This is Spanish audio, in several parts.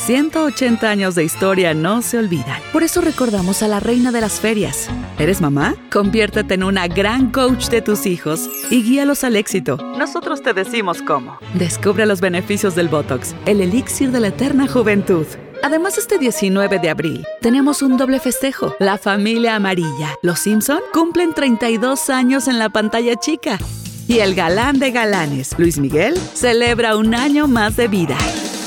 180 años de historia no se olvidan. Por eso recordamos a la reina de las ferias. ¿Eres mamá? Conviértete en una gran coach de tus hijos y guíalos al éxito. Nosotros te decimos cómo. Descubre los beneficios del Botox, el elixir de la eterna juventud. Además, este 19 de abril tenemos un doble festejo. La familia amarilla. Los Simpson cumplen 32 años en la pantalla chica. Y el galán de galanes, Luis Miguel, celebra un año más de vida.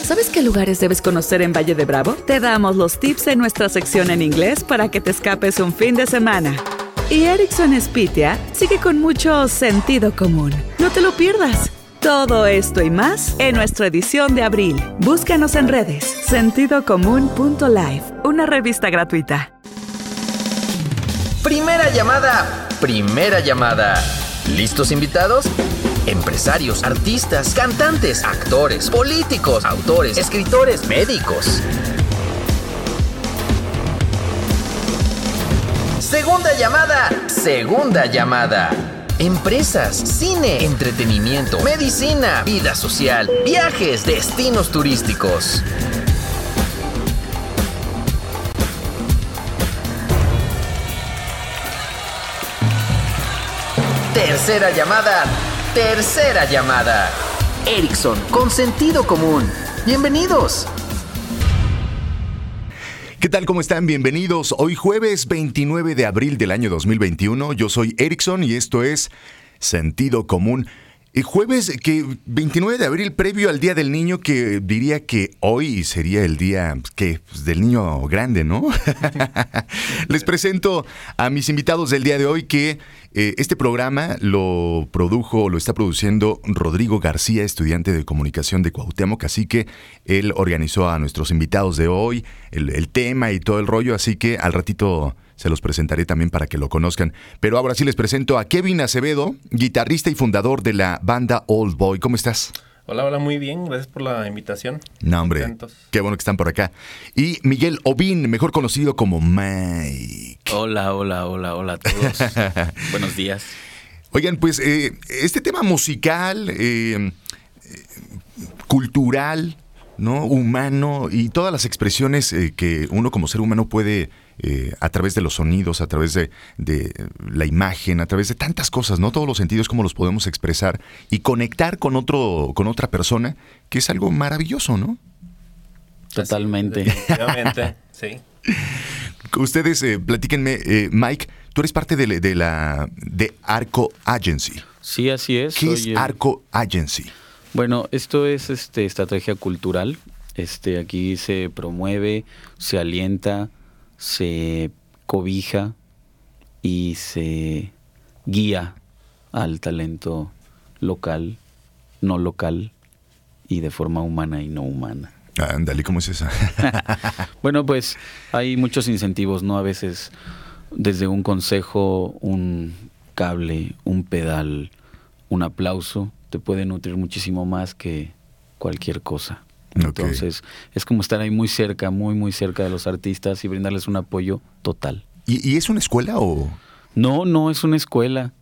¿Sabes qué lugares debes conocer en Valle de Bravo? Te damos los tips en nuestra sección en inglés para que te escapes un fin de semana. Y Erickson Spitia sigue con mucho sentido común. No te lo pierdas. Todo esto y más en nuestra edición de abril. Búscanos en redes. Sentidocomún.life, una revista gratuita. Primera llamada. Primera llamada. ¿Listos invitados? Empresarios, artistas, cantantes, actores, políticos, autores, escritores, médicos. Segunda llamada. Segunda llamada. Empresas, cine, entretenimiento, medicina, vida social, viajes, destinos turísticos. Tercera llamada. Tercera llamada. Ericsson, con sentido común. Bienvenidos. ¿Qué tal? ¿Cómo están? Bienvenidos. Hoy jueves 29 de abril del año 2021. Yo soy Erickson y esto es Sentido Común. Y jueves que 29 de abril, previo al Día del Niño, que diría que hoy sería el día que pues, del niño grande, ¿no? Les presento a mis invitados del día de hoy que eh, este programa lo produjo, lo está produciendo Rodrigo García, estudiante de comunicación de Cuauhtémoc, así que él organizó a nuestros invitados de hoy, el, el tema y todo el rollo, así que al ratito se los presentaré también para que lo conozcan. Pero ahora sí les presento a Kevin Acevedo, guitarrista y fundador de la banda Old Boy. ¿Cómo estás? Hola, hola, muy bien. Gracias por la invitación. No, hombre. Contentos. Qué bueno que están por acá. Y Miguel Obin, mejor conocido como Mike. Hola, hola, hola, hola a todos. Buenos días. Oigan, pues eh, este tema musical, eh, eh, cultural, ¿no? Humano y todas las expresiones eh, que uno como ser humano puede eh, a través de los sonidos, a través de, de la imagen, a través de tantas cosas, ¿no? Todos los sentidos, cómo los podemos expresar y conectar con otro, con otra persona, que es algo maravilloso, ¿no? Totalmente. Sí. Ustedes, eh, platíquenme, eh, Mike, tú eres parte de, la- de la de Arco Agency. Sí, así es. ¿Qué es Arco Agency? Bueno, esto es este estrategia cultural. Este aquí se promueve, se alienta, se cobija y se guía al talento local, no local y de forma humana y no humana. Ándale, ¿cómo es esa? Bueno, pues hay muchos incentivos, ¿no? A veces desde un consejo, un cable, un pedal, un aplauso, te puede nutrir muchísimo más que cualquier cosa. Entonces, es como estar ahí muy cerca, muy, muy cerca de los artistas y brindarles un apoyo total. ¿Y, y es una escuela o...? No, no es una escuela.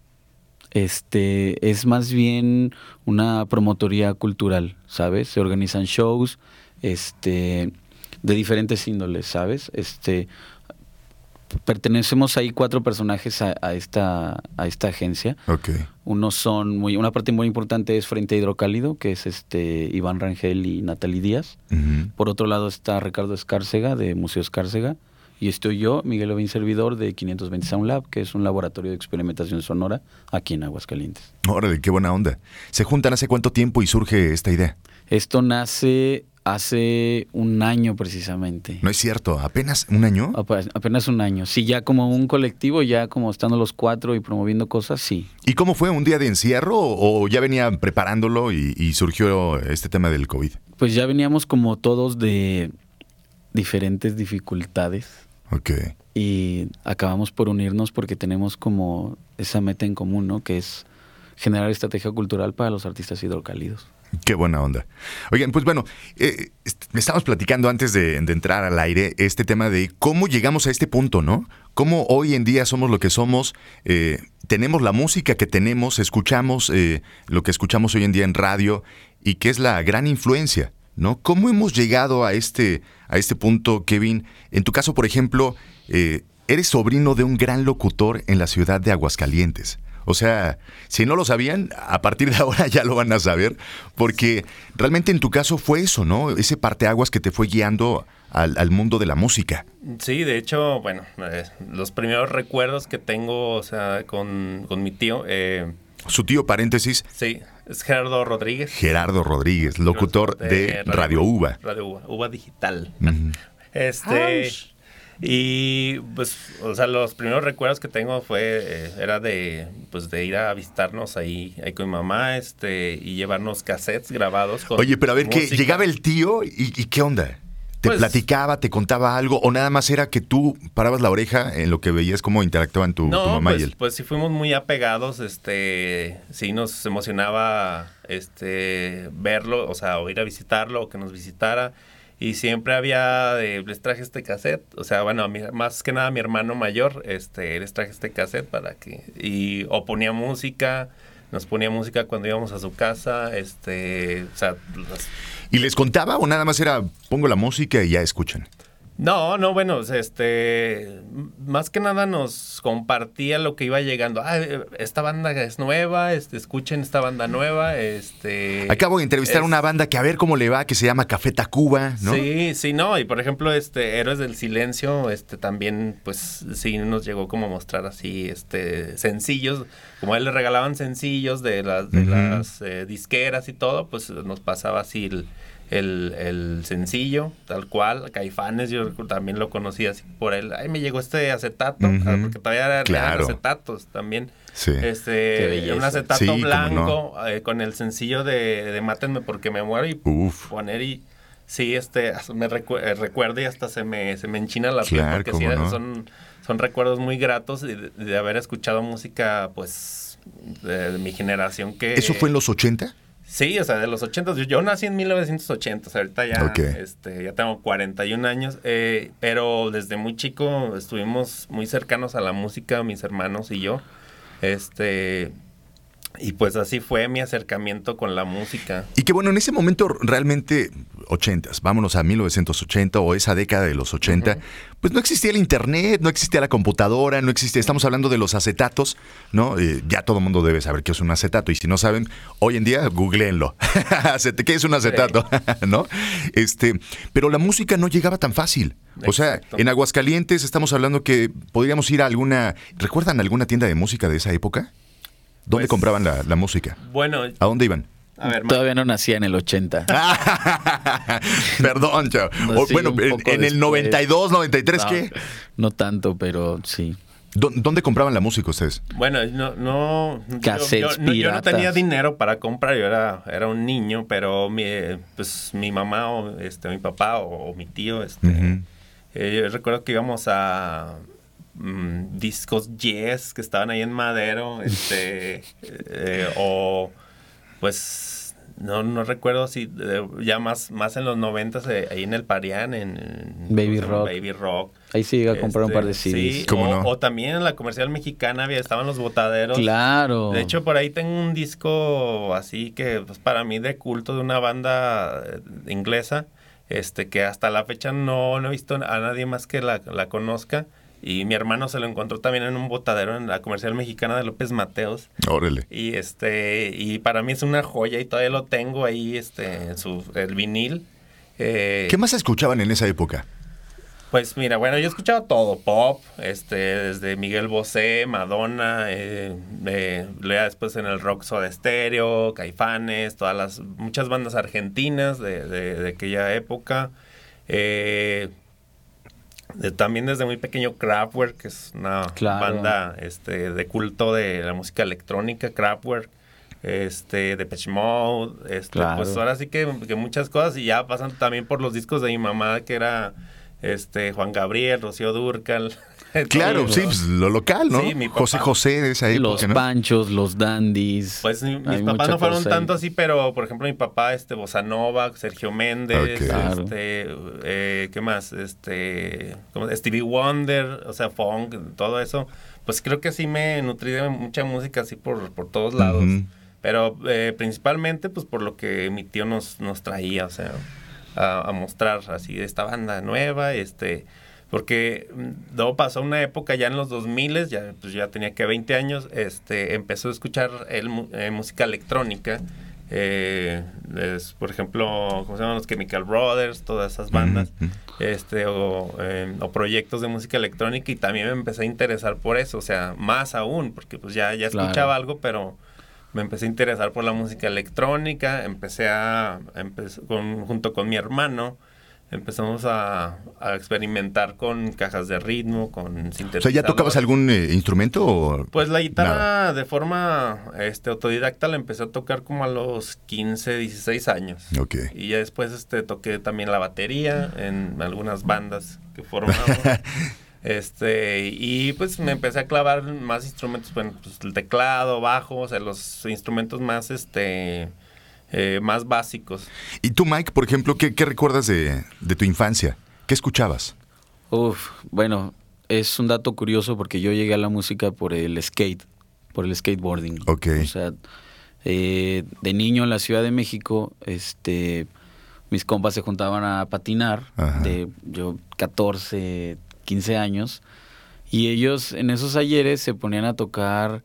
Este es más bien una promotoría cultural, ¿sabes? Se organizan shows, este, de diferentes índoles, ¿sabes? Este, pertenecemos ahí cuatro personajes a, a esta, a esta agencia. Ok. Unos son muy, una parte muy importante es Frente Hidrocálido, que es este Iván Rangel y Natalie Díaz. Por otro lado está Ricardo Escárcega, de Museo Escárcega. Y estoy yo, Miguel Ovín Servidor, de 520 Sound Lab, que es un laboratorio de experimentación sonora aquí en Aguascalientes. Órale, qué buena onda. ¿Se juntan hace cuánto tiempo y surge esta idea? Esto nace Hace un año precisamente. No es cierto, apenas un año. Apenas un año. Sí, ya como un colectivo, ya como estando los cuatro y promoviendo cosas, sí. ¿Y cómo fue? ¿Un día de encierro o o ya venían preparándolo y, y surgió este tema del COVID? Pues ya veníamos como todos de diferentes dificultades Ok. y acabamos por unirnos porque tenemos como esa meta en común, ¿no? Que es generar estrategia cultural para los artistas hidrocálidos. Qué buena onda. Oigan, pues bueno, eh, estábamos platicando antes de, de entrar al aire este tema de cómo llegamos a este punto, ¿no? Cómo hoy en día somos lo que somos, eh, tenemos la música que tenemos, escuchamos eh, lo que escuchamos hoy en día en radio y que es la gran influencia, ¿no? ¿Cómo hemos llegado a este, a este punto, Kevin? En tu caso, por ejemplo, eh, eres sobrino de un gran locutor en la ciudad de Aguascalientes. O sea, si no lo sabían, a partir de ahora ya lo van a saber, porque realmente en tu caso fue eso, ¿no? Ese parteaguas que te fue guiando al, al mundo de la música. Sí, de hecho, bueno, eh, los primeros recuerdos que tengo, o sea, con, con mi tío, eh, Su tío, paréntesis, sí, es Gerardo Rodríguez. Gerardo Rodríguez, locutor de Radio Uva. Radio Uva, Uva Digital. Este. Y pues, o sea, los primeros recuerdos que tengo fue, eh, era de, pues, de ir a visitarnos ahí, ahí con mi mamá, este, y llevarnos cassettes grabados con Oye, pero a ver, ¿qué? ¿Llegaba el tío y, y qué onda? ¿Te Pues- platicaba, te contaba algo o nada más era que tú parabas la oreja en lo que veías cómo interactuaban tu, No, tu mamá pues, y él? pues sí fuimos muy apegados, este, sí nos emocionaba, este, verlo, o sea, o ir a visitarlo, o que nos visitara, y siempre había, de, les traje este cassette, o sea, bueno, mi- más que nada mi hermano mayor, este, les traje este cassette para que, y, o ponía música, nos ponía música cuando íbamos a su casa, este, ¿Y les contaba o nada más era pongo la música y ya escuchan? No, no, bueno, este, más que nada nos compartía lo que iba llegando. Ah, eh, esta banda es nueva, este, escuchen esta banda nueva, este. Acabo de entrevistar a es- una banda que a ver cómo le va, que se llama Café Tacuba, ¿no? Sí, sí, no, y por ejemplo, este, Héroes del Silencio, este, también, pues, sí nos llegó como a mostrar así, este, sencillos, como a él le regalaban sencillos de las, de Ujú. las eh, disqueras y todo, pues nos pasaba así el, el, el sencillo, tal cual, Caifanes, yo también lo conocí así por él, ay, me llegó este acetato, ah, porque todavía eran, Claro. acetatos también. Sí. Qué Este, un acetato Sí, cómo no. blanco eh, con el sencillo de, de Mátenme porque me muero y Uf. poner y sí, este, me recu- eh, recuerdo y hasta se me, se me enchina la piel Claro, porque sí, no. son, son recuerdos muy gratos de, de haber escuchado música, pues, de, de mi generación que... ¿Eso fue en los 80? Sí, o sea, de los 80. Yo, yo nací en 1980, o sea, ahorita ya, Ok. este, ya tengo 41 años, eh, pero desde muy chico estuvimos muy cercanos a la música, mis hermanos y yo. Este, y pues así fue mi acercamiento con la música. Y que bueno, en ese momento realmente, 80, vámonos a 1980 o esa década de los 80, pues no existía el internet, no existía la computadora, no existía, estamos hablando de los acetatos, ¿no? Eh, ya todo el mundo debe saber qué es un acetato y si no saben, hoy en día googleenlo. ¿Qué es un acetato? ¿No? Este, pero la música no llegaba tan fácil. O sea, Exacto. en Aguascalientes estamos hablando que podríamos ir a alguna, ¿recuerdan alguna tienda de música de esa época? ¿Dónde Pues- compraban la, la música? Bueno, ¿A dónde iban? a ver, Todavía no nacía en el 80. Perdón, chavo. No, sí, bueno, en, en el después. 92, 93, No, ¿qué? No tanto, pero sí. ¿Dó- ¿Dónde compraban la música ustedes? Bueno, no, no, yo- Cassettes yo, no, yo no piratas. tenía dinero para comprar, yo era, era un niño, pero mi, eh, pues mi mamá o este, mi papá o, o mi tío, este, eh, yo recuerdo que íbamos a mm, discos Yes que estaban ahí en Madero, este, eh, o pues no, no recuerdo si eh, ya más, más en los noventas eh, ahí en el Parián, en, en- Baby. Rock. Baby Rock. Ahí sí llegué a comprar un par de Este, CDs. Sí, ¿Cómo o, no? o también en la comercial mexicana había, estaban los botaderos. Claro. De hecho, por ahí tengo un disco así que, pues, para mí de culto de una banda eh, inglesa, este, que hasta la fecha no, no he visto a nadie más que la, la conozca. Y mi hermano se lo encontró también en un botadero en la comercial mexicana de López Mateos. Órale. Y este, y para mí es una joya y todavía lo tengo ahí, este, en su, el vinil. Eh, ¿Qué más escuchaban en esa época? Pues mira, bueno, yo he escuchado todo, pop, este, desde Miguel Bosé, Madonna, eh, eh, después en el rock Soda Stereo, Caifanes, todas las, muchas bandas argentinas de, de- de aquella época. Eh, de- también desde muy pequeño Kraftwerk, que es una Claro. banda este, de culto de la música electrónica, Kraftwerk, este, Depeche Mode, este, Claro. pues ahora sí que, que muchas cosas y ya pasan también por los discos de mi mamá que era este Juan Gabriel, Rocío Durcal. Claro, sí, pues, lo local, ¿no? Sí, mi papá. José José de esa época, Los ¿no? panchos, los dandies. Pues mi- Hay mis mucha papás no fueron cosa ahí. tanto así, pero por ejemplo mi papá, este, Bossa Nova, Sergio Méndez, Ok. Claro. este, eh, ¿qué más? Este, ¿cómo? Stevie Wonder, o sea, funk, todo eso. Pues creo que sí me nutrí de mucha música así por, por todos lados. Ujú. Pero eh, principalmente pues por lo que mi tío nos, nos traía, o sea, a, a mostrar así esta banda nueva, este... Porque mm, luego pasó una época ya en los 2000, ya, pues ya tenía que 20 años, este, empezó a escuchar mu- eh, música electrónica. eh, es, por ejemplo, ¿cómo se llaman los Chemical Brothers? Todas esas bandas. Este o, eh, o proyectos de música electrónica y también me empecé a interesar por eso, o sea, más aún, porque pues ya, ya Claro. escuchaba algo, pero me empecé a interesar por la música electrónica, empecé a, empe- con, junto con mi hermano, empezamos a, a experimentar con cajas de ritmo, con O sintetizadores. sea, ¿ya tocabas algún eh, instrumento? O... Pues la guitarra Nada. de forma este, autodidacta la empecé a tocar como a los 15, 16 años. Ok. Y ya después este, toqué también la batería en algunas bandas que formamos. este, y pues me empecé a clavar más instrumentos, bueno, pues el teclado, bajo, o sea, los instrumentos más, este, eh, más básicos. ¿Y tú, Mike, por ejemplo, qué, qué recuerdas de, de tu infancia? ¿Qué escuchabas? Uf, bueno, es un dato curioso porque yo llegué a la música por el skate, por el skateboarding. Ok. O sea, eh, de niño en la Ciudad de México, este, mis compas se juntaban a patinar, Ajá. de yo 14, 15 años, y ellos en esos ayeres se ponían a tocar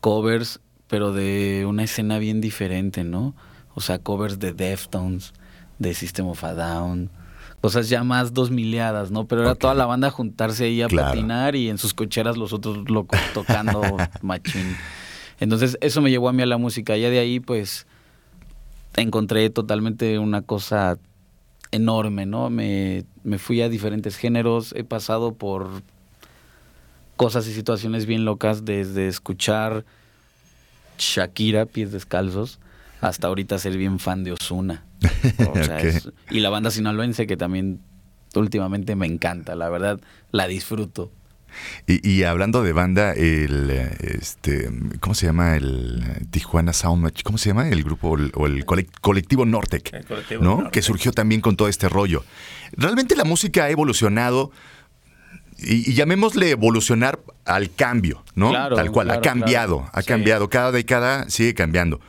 covers, pero de una escena bien diferente, ¿no? O sea, covers de Deftones, de System of a Down, cosas ya más dos mileadas, ¿no? Pero era toda la banda juntarse ahí a Claro. patinar y en sus cocheras los otros locos tocando machín. Entonces, eso me llevó a mí a la música. Ya de ahí, pues, encontré totalmente una cosa enorme, ¿no? Me, me fui a diferentes géneros, he pasado por cosas y situaciones bien locas, desde escuchar Shakira, pies descalzos, hasta ahorita ser bien fan de Osuna. Y la banda sinaloense que también últimamente me encanta, la verdad, la disfruto. Y, y hablando de banda, el este, ¿cómo se llama el Tijuana Sound Match? ¿Cómo se llama el grupo o el, o el colec- colectivo Nortec? El colectivo ¿No? Nortec. Que surgió también con todo este rollo. Realmente la música ha evolucionado y, y llamémosle evolucionar al cambio, ¿no? Claro, Tal cual, ha cambiado, claro. ha Sí. cambiado. Cada década sigue cambiando.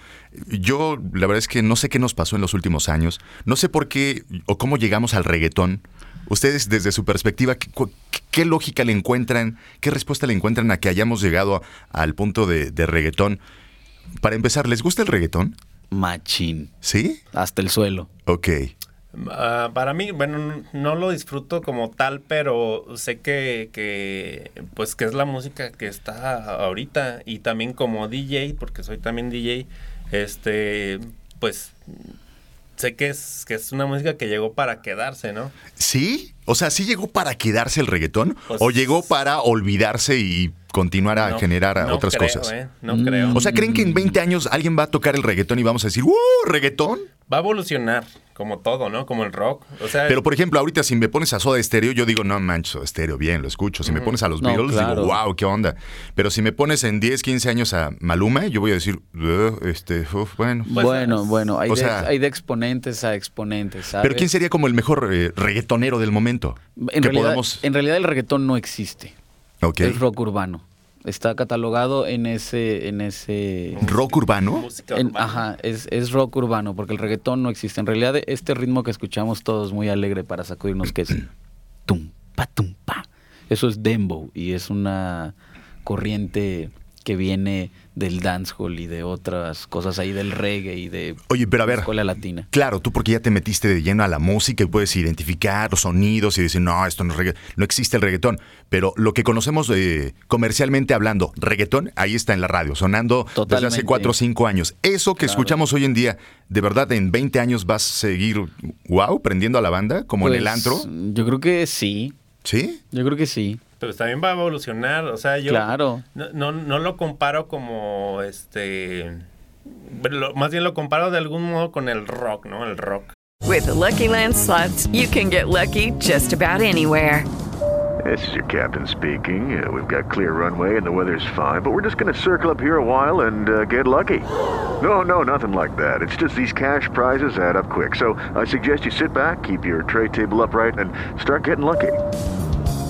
Yo, la verdad es que no sé qué nos pasó en los últimos años. No sé por qué o cómo llegamos al reggaetón. Ustedes, desde su perspectiva, ¿qué, lógica le encuentran? ¿Qué respuesta le encuentran a que hayamos llegado al punto de, de reggaetón? Para empezar, ¿les gusta el reggaetón? Machín, ¿Sí? hasta el suelo. Ok. Ah, para mí, bueno, no lo disfruto como tal, pero sé que, que, pues, que es la música que está ahorita y también como DJ, porque soy también DJ, este, pues, sé que es, que es una música que llegó para quedarse, ¿no? ¿Sí? O sea, ¿sí llegó para quedarse el reggaetón? Pues- ¿O llegó para olvidarse y continuar a No- generar no otras creo, cosas? ¿eh? No Mm. creo. O sea, ¿creen que en 20 años alguien va a tocar el reggaetón y vamos a decir, ¡uh, reggaetón! Va a evolucionar, como todo, ¿no? Como el rock. O sea, Pero, por ejemplo, ahorita si me pones a Soda Stereo, yo digo, no manches, Soda Stereo, bien, lo escucho. Si me pones a los No, Beatles, claro. digo, wow, qué onda. Pero si me pones en 10, 15 años a Maluma, yo voy a decir, "Uh, este, uf, bueno. Pues, bueno, bueno, hay, o de, sea- hay de exponentes a exponentes, ¿sabes? Pero ¿quién sería como el mejor eh, reggaetonero del momento? En que realidad, podamos... en realidad el reggaetón no existe. Ok. Es rock urbano. Está catalogado en ese, en ese, ¿Rock urbano? música en- urbana. ajá, es, es rock urbano, porque el reggaetón no existe. En realidad, este ritmo que escuchamos todos muy alegre para sacudirnos, que es tum, pa, tum, pa. Eso es dembow y es una corriente que viene del dancehall y de otras cosas ahí del reggae y de Oye, pero a ver. escuela latina. Claro, tú porque ya te metiste de lleno a la música y puedes identificar los sonidos y decir, no, esto no es reggaetón, no existe el reggaetón. Pero lo que conocemos eh, comercialmente hablando, reggaetón, ahí está en la radio, sonando desde hace Totalmente. cuatro o cinco años. Eso que Claro. escuchamos hoy en día, ¿de verdad en 20 años vas a seguir, wow, prendiendo a la banda, como en el Pues, antro? Yo creo que sí, ¿Sí? yo creo que sí. Pero también va a evolucionar, o sea, yo Claro. no, no, no lo comparo como este lo- más bien lo comparo de algún modo con el rock, ¿no? El rock. With the Lucky Land slots, you can get lucky just about anywhere. This is your captain speaking. Uh, we've got clear runway and the weather's fine, but we're just going to circle up here a while and uh, get lucky. No, no, nothing like that. It's just these cash prizes add up quick. So I suggest you sit back, keep your tray table upright, and start getting lucky.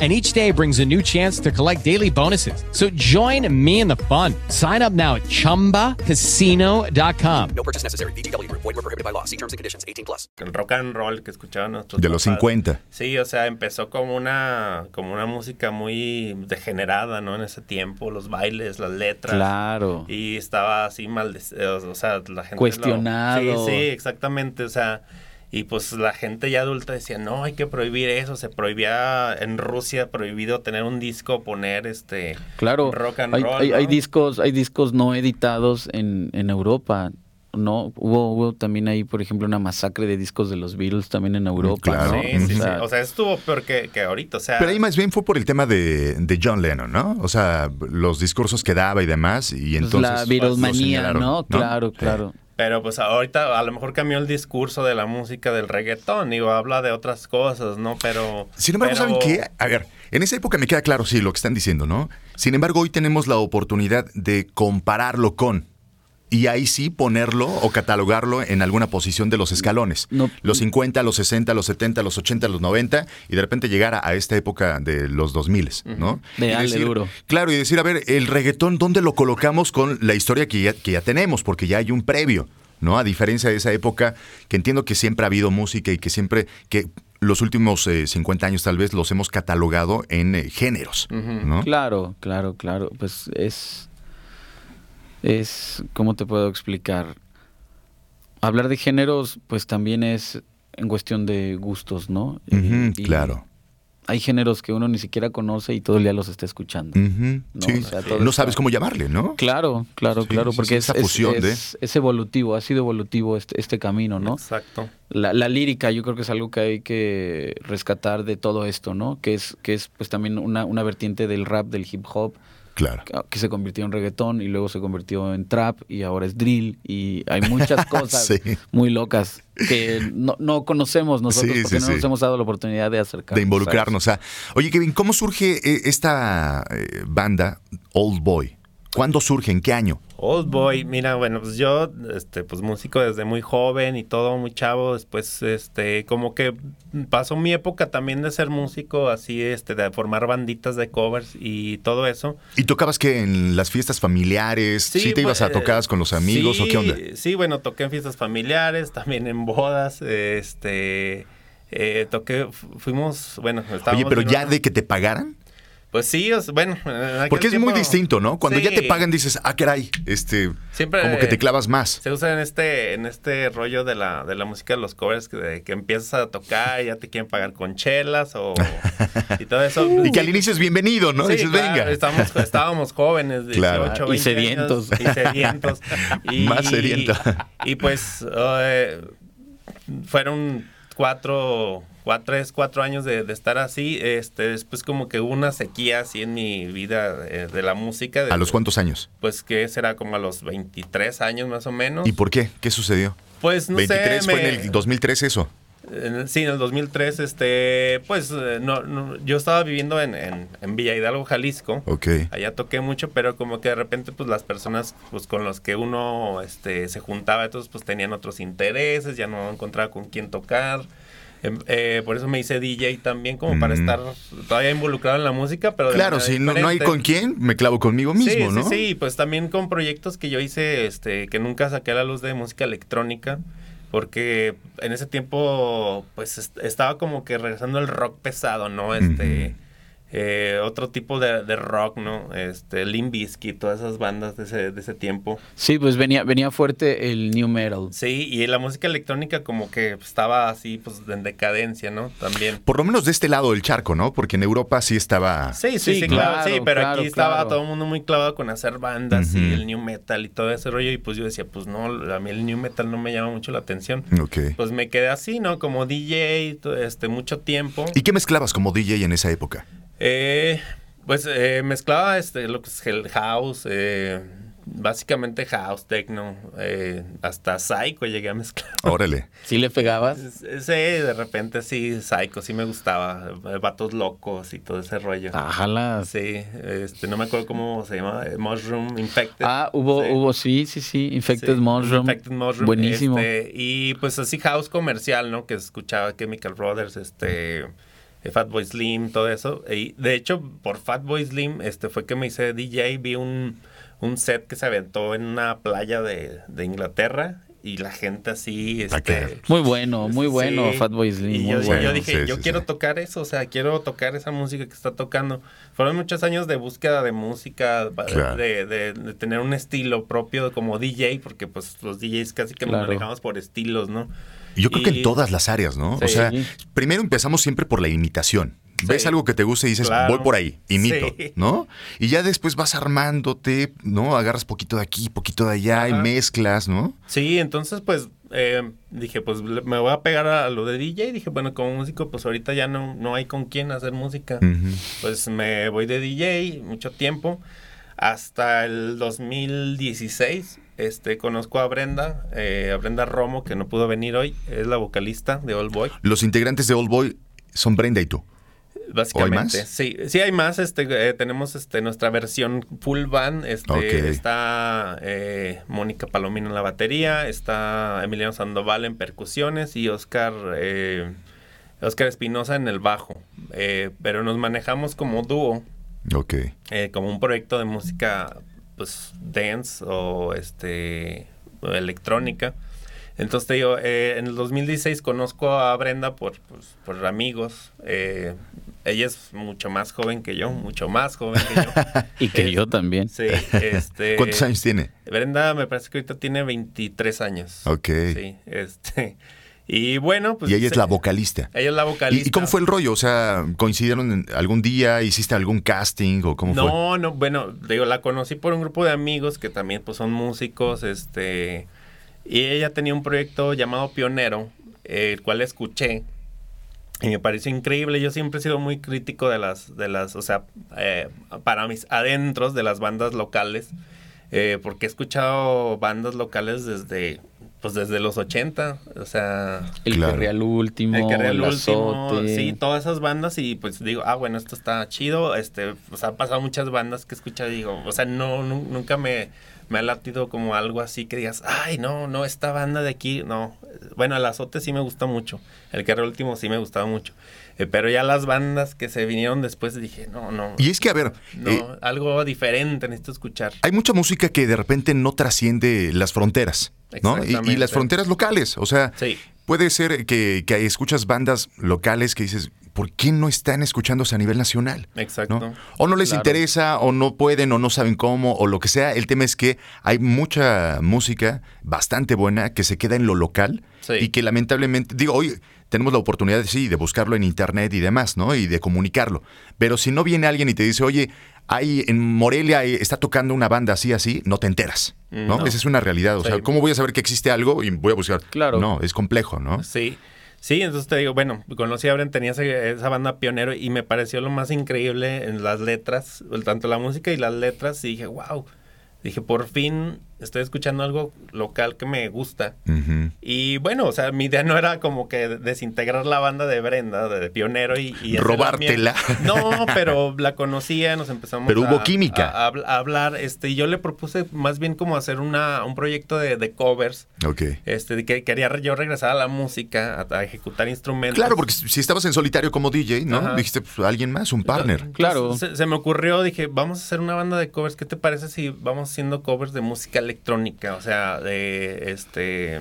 And each day brings a new chance to collect daily bonuses. So join me in the fun. Sign up now at chumbacasino.com. No purchase necessary. VGW Group. Void were prohibited by law. See terms and conditions. 18 plus. El rock and roll que escuchaban nuestros De los papás. 50. Sí, o sea, empezó como una como una música muy degenerada, ¿no? En ese tiempo, los bailes, las letras. Claro. Y estaba así mal, o sea, la gente... lo- Cuestionado. sí, sí, exactamente, o sea... Y pues la gente ya adulta decía, no, hay que prohibir eso. Se prohibía en Rusia, prohibido tener un disco, poner este... Claro, Rock and hay, roll, hay- hay ¿no? discos, hay discos no editados en, en Europa, ¿no? Hubo, hubo también ahí, por ejemplo, una masacre de discos de los Beatles también en Europa, claro. ¿no? Sí, sí, sí. O sea, O sea, estuvo peor que, que ahorita, o sea... Pero ahí más bien fue por el tema de, de John Lennon, ¿no? O sea, los discursos que daba y demás, y pues, entonces... la Beatlemanía, señalaron, ¿no? Claro, Sí. claro. Pero pues ahorita a lo mejor cambió el discurso de la música del reggaetón, digo, habla de otras cosas, ¿no? Pero... Sin embargo, pero- ¿saben qué? A ver, en esa época me queda claro, sí, lo que están diciendo, ¿no? Sin embargo, hoy tenemos la oportunidad de compararlo con. Y ahí sí ponerlo o catalogarlo en alguna posición de los escalones. No. Los 50, los 60, los 70, los 80, los 90, y de repente llegar a, a esta época de los 2000, ¿no? De Y dale duro. Claro, y decir, a ver, el reggaetón, ¿dónde lo colocamos con la historia que ya, que ya tenemos? Porque ya hay un previo, ¿no? A diferencia de esa época, que entiendo que siempre ha habido música y que siempre, que los últimos eh, 50 años tal vez los hemos catalogado en eh, géneros, ¿no? Claro, claro, claro. Pues es. Es. ¿Cómo te puedo explicar? Hablar de géneros, pues también es en cuestión de gustos, ¿no? Y claro. Hay géneros que uno ni siquiera conoce y todo el día los está escuchando. No, sí. o sea, no sabes cómo llamarle, ¿no? Claro, claro, Sí, claro, sí, porque sí, es, esa es- fusión de- es- es evolutivo, ha sido evolutivo este, este camino, ¿no? Exacto. La, la lírica yo creo que es algo que hay que rescatar de todo esto, ¿no? Que es, que es pues también una, una vertiente del rap, del hip hop, Claro. que- que se convirtió en reggaetón y luego se convirtió en trap y ahora es drill y hay muchas cosas Sí. muy locas que no, no conocemos nosotros Sí, porque sí, no nos hemos dado la oportunidad de acercarnos. de involucrarnos. a- Oye, Kevin, ¿cómo surge eh, esta eh, banda Old Boy? ¿Cuándo surge? ¿En qué año? Old Boy, mira, bueno, pues yo, este, pues músico desde muy joven y todo muy chavo, después, este, como que pasó mi época también de ser músico, así, este, de formar banditas de covers y todo eso. ¿Y tocabas que en las fiestas familiares? ¿Sí, te ibas a pues, tocadas con los amigos sí, o qué onda? Sí, bueno, toqué en fiestas familiares, también en bodas, este, eh, toqué, fu- fuimos, bueno, estábamos... Oye, pero ya una- de que te pagaran? Pues sí, o sea, bueno... Porque es muy distinto, ¿no? Cuando ya te pagan dices, ah, caray, este, Siempre- como que te clavas más. Se usa en este, en este rollo de la, de la música de los covers, que, de que empiezas a tocar y ya te quieren pagar con chelas o y todo eso. Y que al inicio es bienvenido, ¿no? Sí, dices, claro, venga. Estábamos, estábamos jóvenes, 18, Claro. 20 Y sedientos. años, y sedientos. Y- Más sediento. Y pues eh, fueron cuatro, cuatro, tres, cuatro años de, de estar así. Este, después como que hubo una sequía así en mi vida eh, de la música. de- ¿A los cuántos años? Pues que será como a los 23 años más o menos. ¿Y por qué? ¿Qué sucedió? Pues no 23 sé, fue me- en el 2003 eso. Sí, en el 2003, este, pues eh, no, no, yo estaba viviendo en, en, en Villa Hidalgo, Jalisco. Ok. Allá toqué mucho, pero como que de repente, pues las personas pues con los que uno este, se juntaba, entonces pues tenían otros intereses, ya no encontraba con quién tocar. Em, eh, por eso me hice DJ también, como para Mm. estar todavía involucrado en la música, pero Claro, si no, no hay con quién, me clavo conmigo mismo, sí, ¿no? Sí, sí, pues también con proyectos que yo hice, este, que nunca saqué a la luz de música electrónica, porque en ese tiempo, pues est- estaba como que regresando el rock pesado, ¿no? Este, eh, otro tipo de, de rock, ¿no? Este, Limp Bizkit, todas esas bandas de ese, de ese tiempo. Sí, pues venía, venía fuerte el new metal. Sí, y la música electrónica como que estaba así, pues en decadencia, ¿no? También. Por lo menos de este lado del charco, ¿no? Porque en Europa sí estaba... Sí, sí, sí, Sí, claro, claro, sí, pero claro, aquí estaba todo el mundo muy clavado con hacer bandas y el new metal y todo ese rollo y pues yo decía, pues no, a mí el new metal no me llama mucho la atención. Ok. Pues me quedé así, ¿no? Como DJ, este, mucho tiempo. ¿Y qué mezclabas como DJ en esa época? Eh, pues eh, mezclaba este, lo que es el house, eh, básicamente house, techno, eh, hasta psycho llegué a mezclar. Órale. ¿Sí le pegabas? Sí, de repente sí, psycho, sí me gustaba, vatos locos y todo ese rollo. Ajala. Sí, este, no me acuerdo cómo se llama, eh, Mushroom Infected. Ah, hubo, Sí. hubo, sí, sí, sí. Infected Sí, Mushroom. Infected Mushroom, Buenísimo. este, y pues así house comercial, ¿no? Que escuchaba Chemical Brothers, este... Fatboy Slim, todo eso. Y de hecho, por Fatboy Slim, este fue que me hice DJ, vi un, un set que se aventó en una playa de, de Inglaterra y la gente así, este... Muy bueno, muy bueno, Sí. Fatboy Slim. Y muy yo, bueno. yo dije, Sí, yo sí, quiero sí. tocar eso, o sea, quiero tocar esa música que está tocando. Fueron muchos años de búsqueda de música, Claro. de, de- de tener un estilo propio como DJ, porque pues los DJs casi que Claro. manejamos por estilos, ¿no? Y yo creo que Y- en todas las áreas, ¿no? O sea, primero empezamos siempre por la imitación. Ves algo que te gusta y dices, Claro. voy por ahí, imito, Sí. ¿no? Y ya después vas armándote, ¿no? Agarras poquito de aquí, poquito de allá y Ajá. mezclas, ¿no? Sí, entonces pues eh, dije, pues me voy a pegar a lo de DJ. Dije, bueno, como músico, pues ahorita ya no, no hay con quién hacer música. Pues me voy de DJ mucho tiempo. Hasta el 2016, este, conozco a Brenda, eh, a Brenda Romo, que no pudo venir hoy. Es la vocalista de All Boy. Los integrantes de Old Boy son Brenda y tú. Básicamente, más? sí, sí hay más. Este, eh, tenemos este nuestra versión full band. Este, está eh, Mónica Palomino en la batería, está Emiliano Sandoval en percusiones y Oscar Oscar Espinosa en el bajo. Pero nos manejamos como dúo, Ok. eh, como un proyecto de música, pues dance o este o electrónica. Entonces te digo, eh, en el 2016 conozco a Brenda por, pues, por amigos. eh, ella es mucho más joven que yo, mucho más joven que yo. Y que Eh, yo también. Sí, este. ¿Cuántos años tiene? Brenda me parece que ahorita tiene 23 años. Ok. Sí, este. Y bueno, pues. y ella es la vocalista. Ella es la ¿Y, vocalista. y cómo fue el rollo? O sea, ¿coincidieron algún día? ¿Hiciste algún casting o cómo fue? No, no, bueno, digo, la conocí por un grupo de amigos que también pues son músicos, este, y ella tenía un proyecto llamado Pionero, el cual escuché y me pareció increíble. Yo siempre he sido muy crítico de las, de las, o sea, eh, para mis adentros de las bandas locales, eh, porque he escuchado bandas locales desde, pues desde los 80, o sea, El Claro. que real último, el que era el el último, azote. sí, todas esas bandas y pues digo, ah, bueno, esto está chido, este, pues han pasado muchas bandas que y digo, o sea, no, nu- nunca me, me ha latido como algo así que digas, ay, no, no, esta banda de aquí, no. Bueno, el azote sí me gusta mucho, el que era el último sí me gustaba mucho, Eh, pero ya las bandas que se vinieron después dije, no, no, Y es que, a ver, no, eh, algo diferente necesito escuchar. hay mucha música que de repente no trasciende las fronteras, ¿no? Y- las fronteras locales. O sea, Sí. puede ser que, que escuchas bandas locales que dices, ¿por qué no están escuchándose a nivel nacional? Exacto. ¿no? O no les Claro. interesa, o no pueden, o no saben cómo, o lo que sea. El tema es que hay mucha música bastante buena que se queda en lo local Sí. y que lamentablemente, digo, hoy tenemos la oportunidad, sí, de buscarlo en internet y demás, ¿no? Y de comunicarlo. Pero si no viene alguien y te dice, oye, hay en Morelia está tocando una banda así, así, no te enteras, ¿no? No. Esa es una realidad. O Sí. sea, ¿cómo voy a saber que existe algo y voy a buscar? Claro. No, es complejo, ¿no? Sí, sí, entonces te digo, bueno, conocí a Bren, tenía esa banda pionero y me pareció lo más increíble en las letras, tanto la música y las letras, y dije, wow, dije, por fin estoy escuchando algo local que me gusta. Y bueno, o sea, mi idea no era como que desintegrar la banda de Brenda, de, de Pionero y... Robártela. No, pero la conocía, nos empezamos Pero a- hubo química. A, a habl- a hablar, este, y yo le propuse más bien como hacer una, un proyecto de, de covers, Ok. este, que quería yo regresar a la música, a, a ejecutar instrumentos. Claro, porque si estabas en solitario como DJ, ¿no? Ajá. Dijiste, pues, alguien más, un partner. Claro. Se, se me ocurrió, dije, vamos a hacer una banda de covers. ¿Qué te parece si vamos haciendo covers de música electrónica? O sea, de este.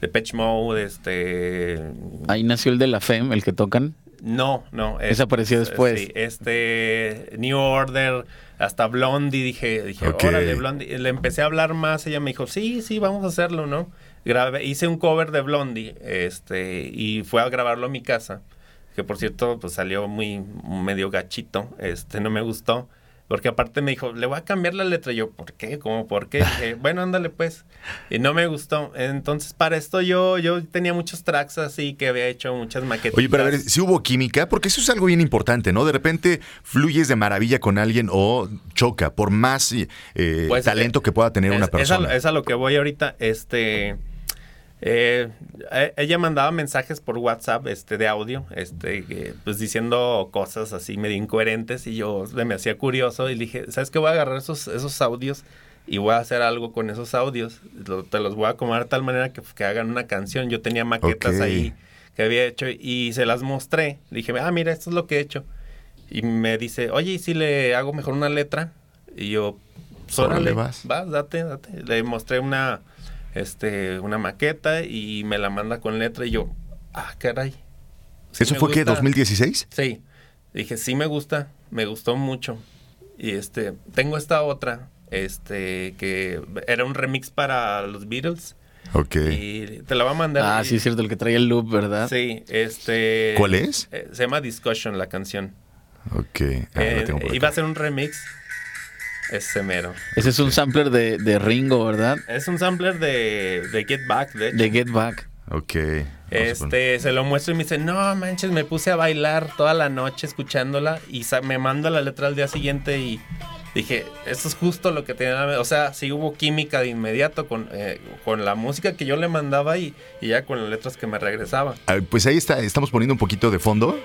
De Pitch Mode, este. Ahí nació el de la FEM, el que tocan. No, no. Ese apareció después. Sí, este. New Order, hasta Blondie. Dije, dije, órale, Blondie. Le empecé a hablar más. Ella me dijo, sí, sí, vamos a hacerlo, ¿no? Grabé, hice un cover de Blondie, este, y fue a grabarlo a mi casa. Que por cierto, pues salió muy medio gachito. Este, no me gustó. Porque aparte me dijo, le voy a cambiar la letra. Y yo, ¿por qué? ¿Cómo por qué? Dije, bueno, ándale pues. Y no me gustó. Entonces, para esto yo, yo tenía muchos tracks así que había hecho muchas maquetas. Oye, pero a ver, si hubo química, porque eso es algo bien importante, ¿no? De repente fluyes de maravilla con alguien o choca, por más eh, Pues, talento eh, que pueda tener una es, es a, persona. es a lo que voy ahorita. Este. Eh, e- ella mandaba mensajes por WhatsApp este, de audio, este, que, pues diciendo cosas así medio incoherentes y yo me hacía curioso y dije, ¿sabes qué? Voy a agarrar esos, esos audios y voy a hacer algo con esos audios. Lo- te los voy a acomodar de tal manera que, que hagan una canción. Yo tenía maquetas ahí que había hecho y se las mostré. Le dije, ah, mira, esto es lo que he hecho. Y me dice, oye, ¿y si le hago mejor una letra? Y yo, pues, órale, vas. vas. date, date. Le mostré una, este, una maqueta y me la manda con letra y yo, ah, caray. Sí ¿Eso fue qué, gusta. 2016? Sí. Dije, sí me gusta, me gustó mucho. Y este, tengo esta otra, este, que era un remix para los Beatles. Ok. Y te la voy a mandar. Ah, Y- sí, es cierto, el que trae el loop, ¿verdad? Sí, este. ¿Cuál es? eh, se llama Discussion la canción. Ok. Ah, Eh, lo tengo por iba a ser un remix. Ese mero. Ese es un sampler de, de Ringo, ¿verdad? Es un sampler de, de Get Back, de hecho. De Get Back. Ok. Este, se lo muestro y me dice, no manches, me puse a bailar toda la noche escuchándola y me manda la letra al día siguiente y dije, esto es justo lo que tenía, o sea, sí hubo química de inmediato con, eh, con la música que yo le mandaba y, y ya con las letras que me regresaba. Ah, Pues ahí está, estamos poniendo un poquito de fondo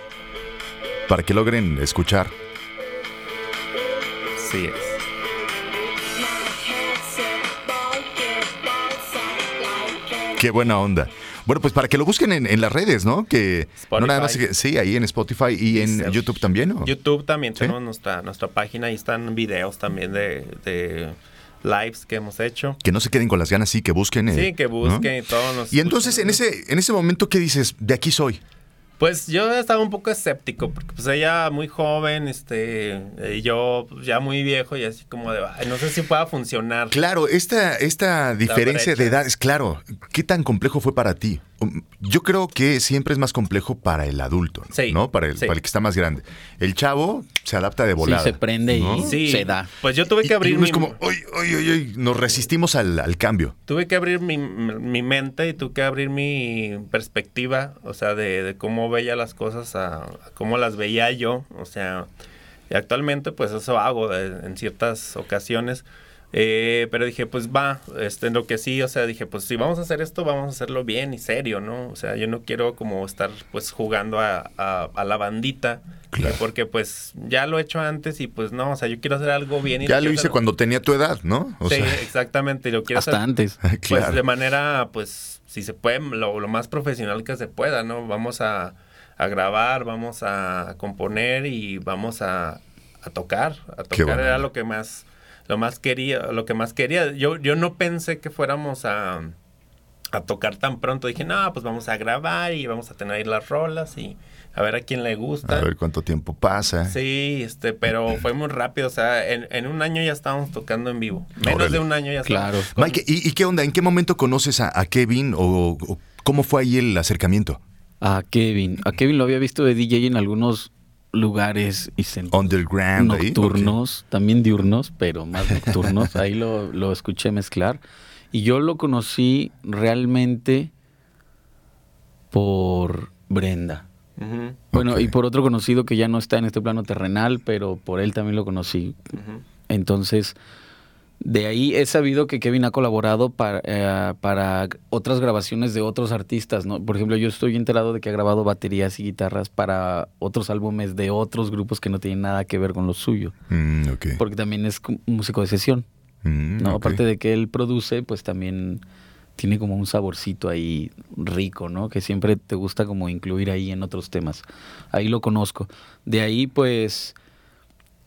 para que logren escuchar. Sí es. Qué buena onda. Bueno, pues para que lo busquen en, en las redes, ¿no? Que no nada más sí, ahí en Spotify y en Sí. YouTube también, ¿no? YouTube también tenemos nuestra, nuestra página, ahí están videos también de, de lives que hemos hecho. Que no se queden con las ganas, sí, que busquen. eh, Sí, que ¿no? busquen y todo. nos Y entonces en ese, en ese momento, ¿qué dices? De aquí soy. Pues yo estaba un poco escéptico, porque pues ella muy joven, este, y yo pues, ya muy viejo y así como de, "Ay, no sé si pueda funcionar. Claro, esta, esta diferencia de brecha. edades, claro, ¿qué tan complejo fue para ti? Yo creo que siempre es más complejo para el adulto, Sí, ¿no? Para el, sí. para el que está más grande. El chavo se adapta de volada. Sí, se prende ¿no? y Sí, se da. Pues yo tuve Y- que y abrir uno mi, es como, oye, oye, oye, nos resistimos al, al cambio. tuve que abrir mi, mi mente y tuve que abrir mi perspectiva, o sea, de, de cómo veía las cosas a, a cómo las veía yo, o sea, y actualmente pues eso hago de- en ciertas ocasiones. Eh, pero dije, pues va, este, en lo que sí, o sea, dije, pues si vamos a hacer esto, vamos a hacerlo bien y serio, ¿no? O sea, yo no quiero como estar pues jugando a, a- a la bandita, Claro. porque pues ya lo he hecho antes y pues no, o sea, yo quiero hacer algo bien. Y Ya lo hice hacer- cuando tenía tu edad, ¿no? O sí, sea, exactamente, y lo quiero Hasta hacer antes. pues claro. de manera, pues, si se puede, lo, lo más profesional que se pueda, ¿no? Vamos a, a grabar, vamos a componer y vamos a, a tocar. A Qué tocar bueno. era lo que más, lo más quería, lo que más quería. Yo, yo no pensé que fuéramos a, a tocar tan pronto. Dije, no, pues vamos a grabar y vamos a tener ahí las rolas y a ver a quién le gusta. a ver cuánto tiempo pasa. Sí, este, pero fue muy rápido. O sea, en, en un año ya estábamos tocando en vivo. Menos Órale. de un año ya Claro. estábamos. con- Mike, ¿y, y qué onda? ¿En qué momento conoces a, a Kevin o, o cómo fue ahí el acercamiento? A Kevin. A Kevin lo había visto de DJ en algunos lugares y centros Underground. ahí, nocturnos, también diurnos, pero más nocturnos. Ahí lo, lo escuché mezclar. Y yo lo conocí realmente por Brenda. Bueno, y por otro conocido que ya no está en este plano terrenal, pero por él también lo conocí. Entonces, De ahí he sabido que Kevin ha colaborado para, eh, para otras grabaciones de otros artistas, ¿no? Por ejemplo, yo estoy enterado de que ha grabado baterías y guitarras para otros álbumes de otros grupos que no tienen nada que ver con lo suyo. Mm. Porque también es músico de sesión, Mm, ¿no? Aparte de que él produce, pues también tiene como un saborcito ahí rico, ¿no? Que siempre te gusta como incluir ahí en otros temas. Ahí lo conozco. De ahí, pues,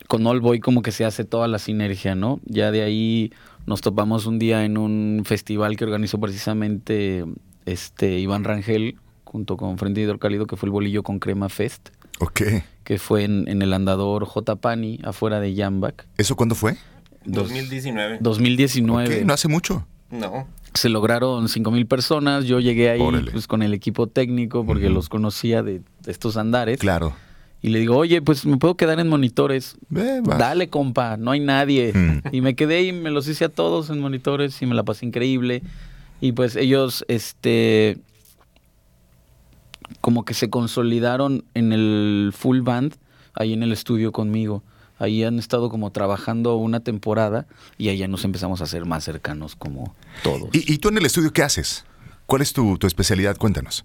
con All Boy como que se hace toda la sinergia, ¿no? Ya de ahí nos topamos un día en un festival que organizó precisamente este Iván Rangel junto con Frente Hidrocálido, que fue el Bolillo con Crema Fest, Ok. que fue en, en el andador J. Pani, afuera de Jambak. ¿Eso cuándo fue? Dos- 2019. 2019. Ok, no hace mucho. No. Se lograron 5 mil personas. Yo llegué ahí pues, con el equipo técnico porque los conocía de, de estos andares. Claro. Y le digo, oye, pues me puedo quedar en monitores. Eh. Dale, compa, no hay nadie. Mm. Y me quedé y me los hice a todos en monitores y me la pasé increíble. Y pues ellos, este, como que se consolidaron en el full band ahí en el estudio conmigo. Ahí han estado como trabajando una temporada y ahí ya nos empezamos a hacer más cercanos como todos. ¿Y, y tú en el estudio qué haces? ¿Cuál es tu, tu especialidad? Cuéntanos.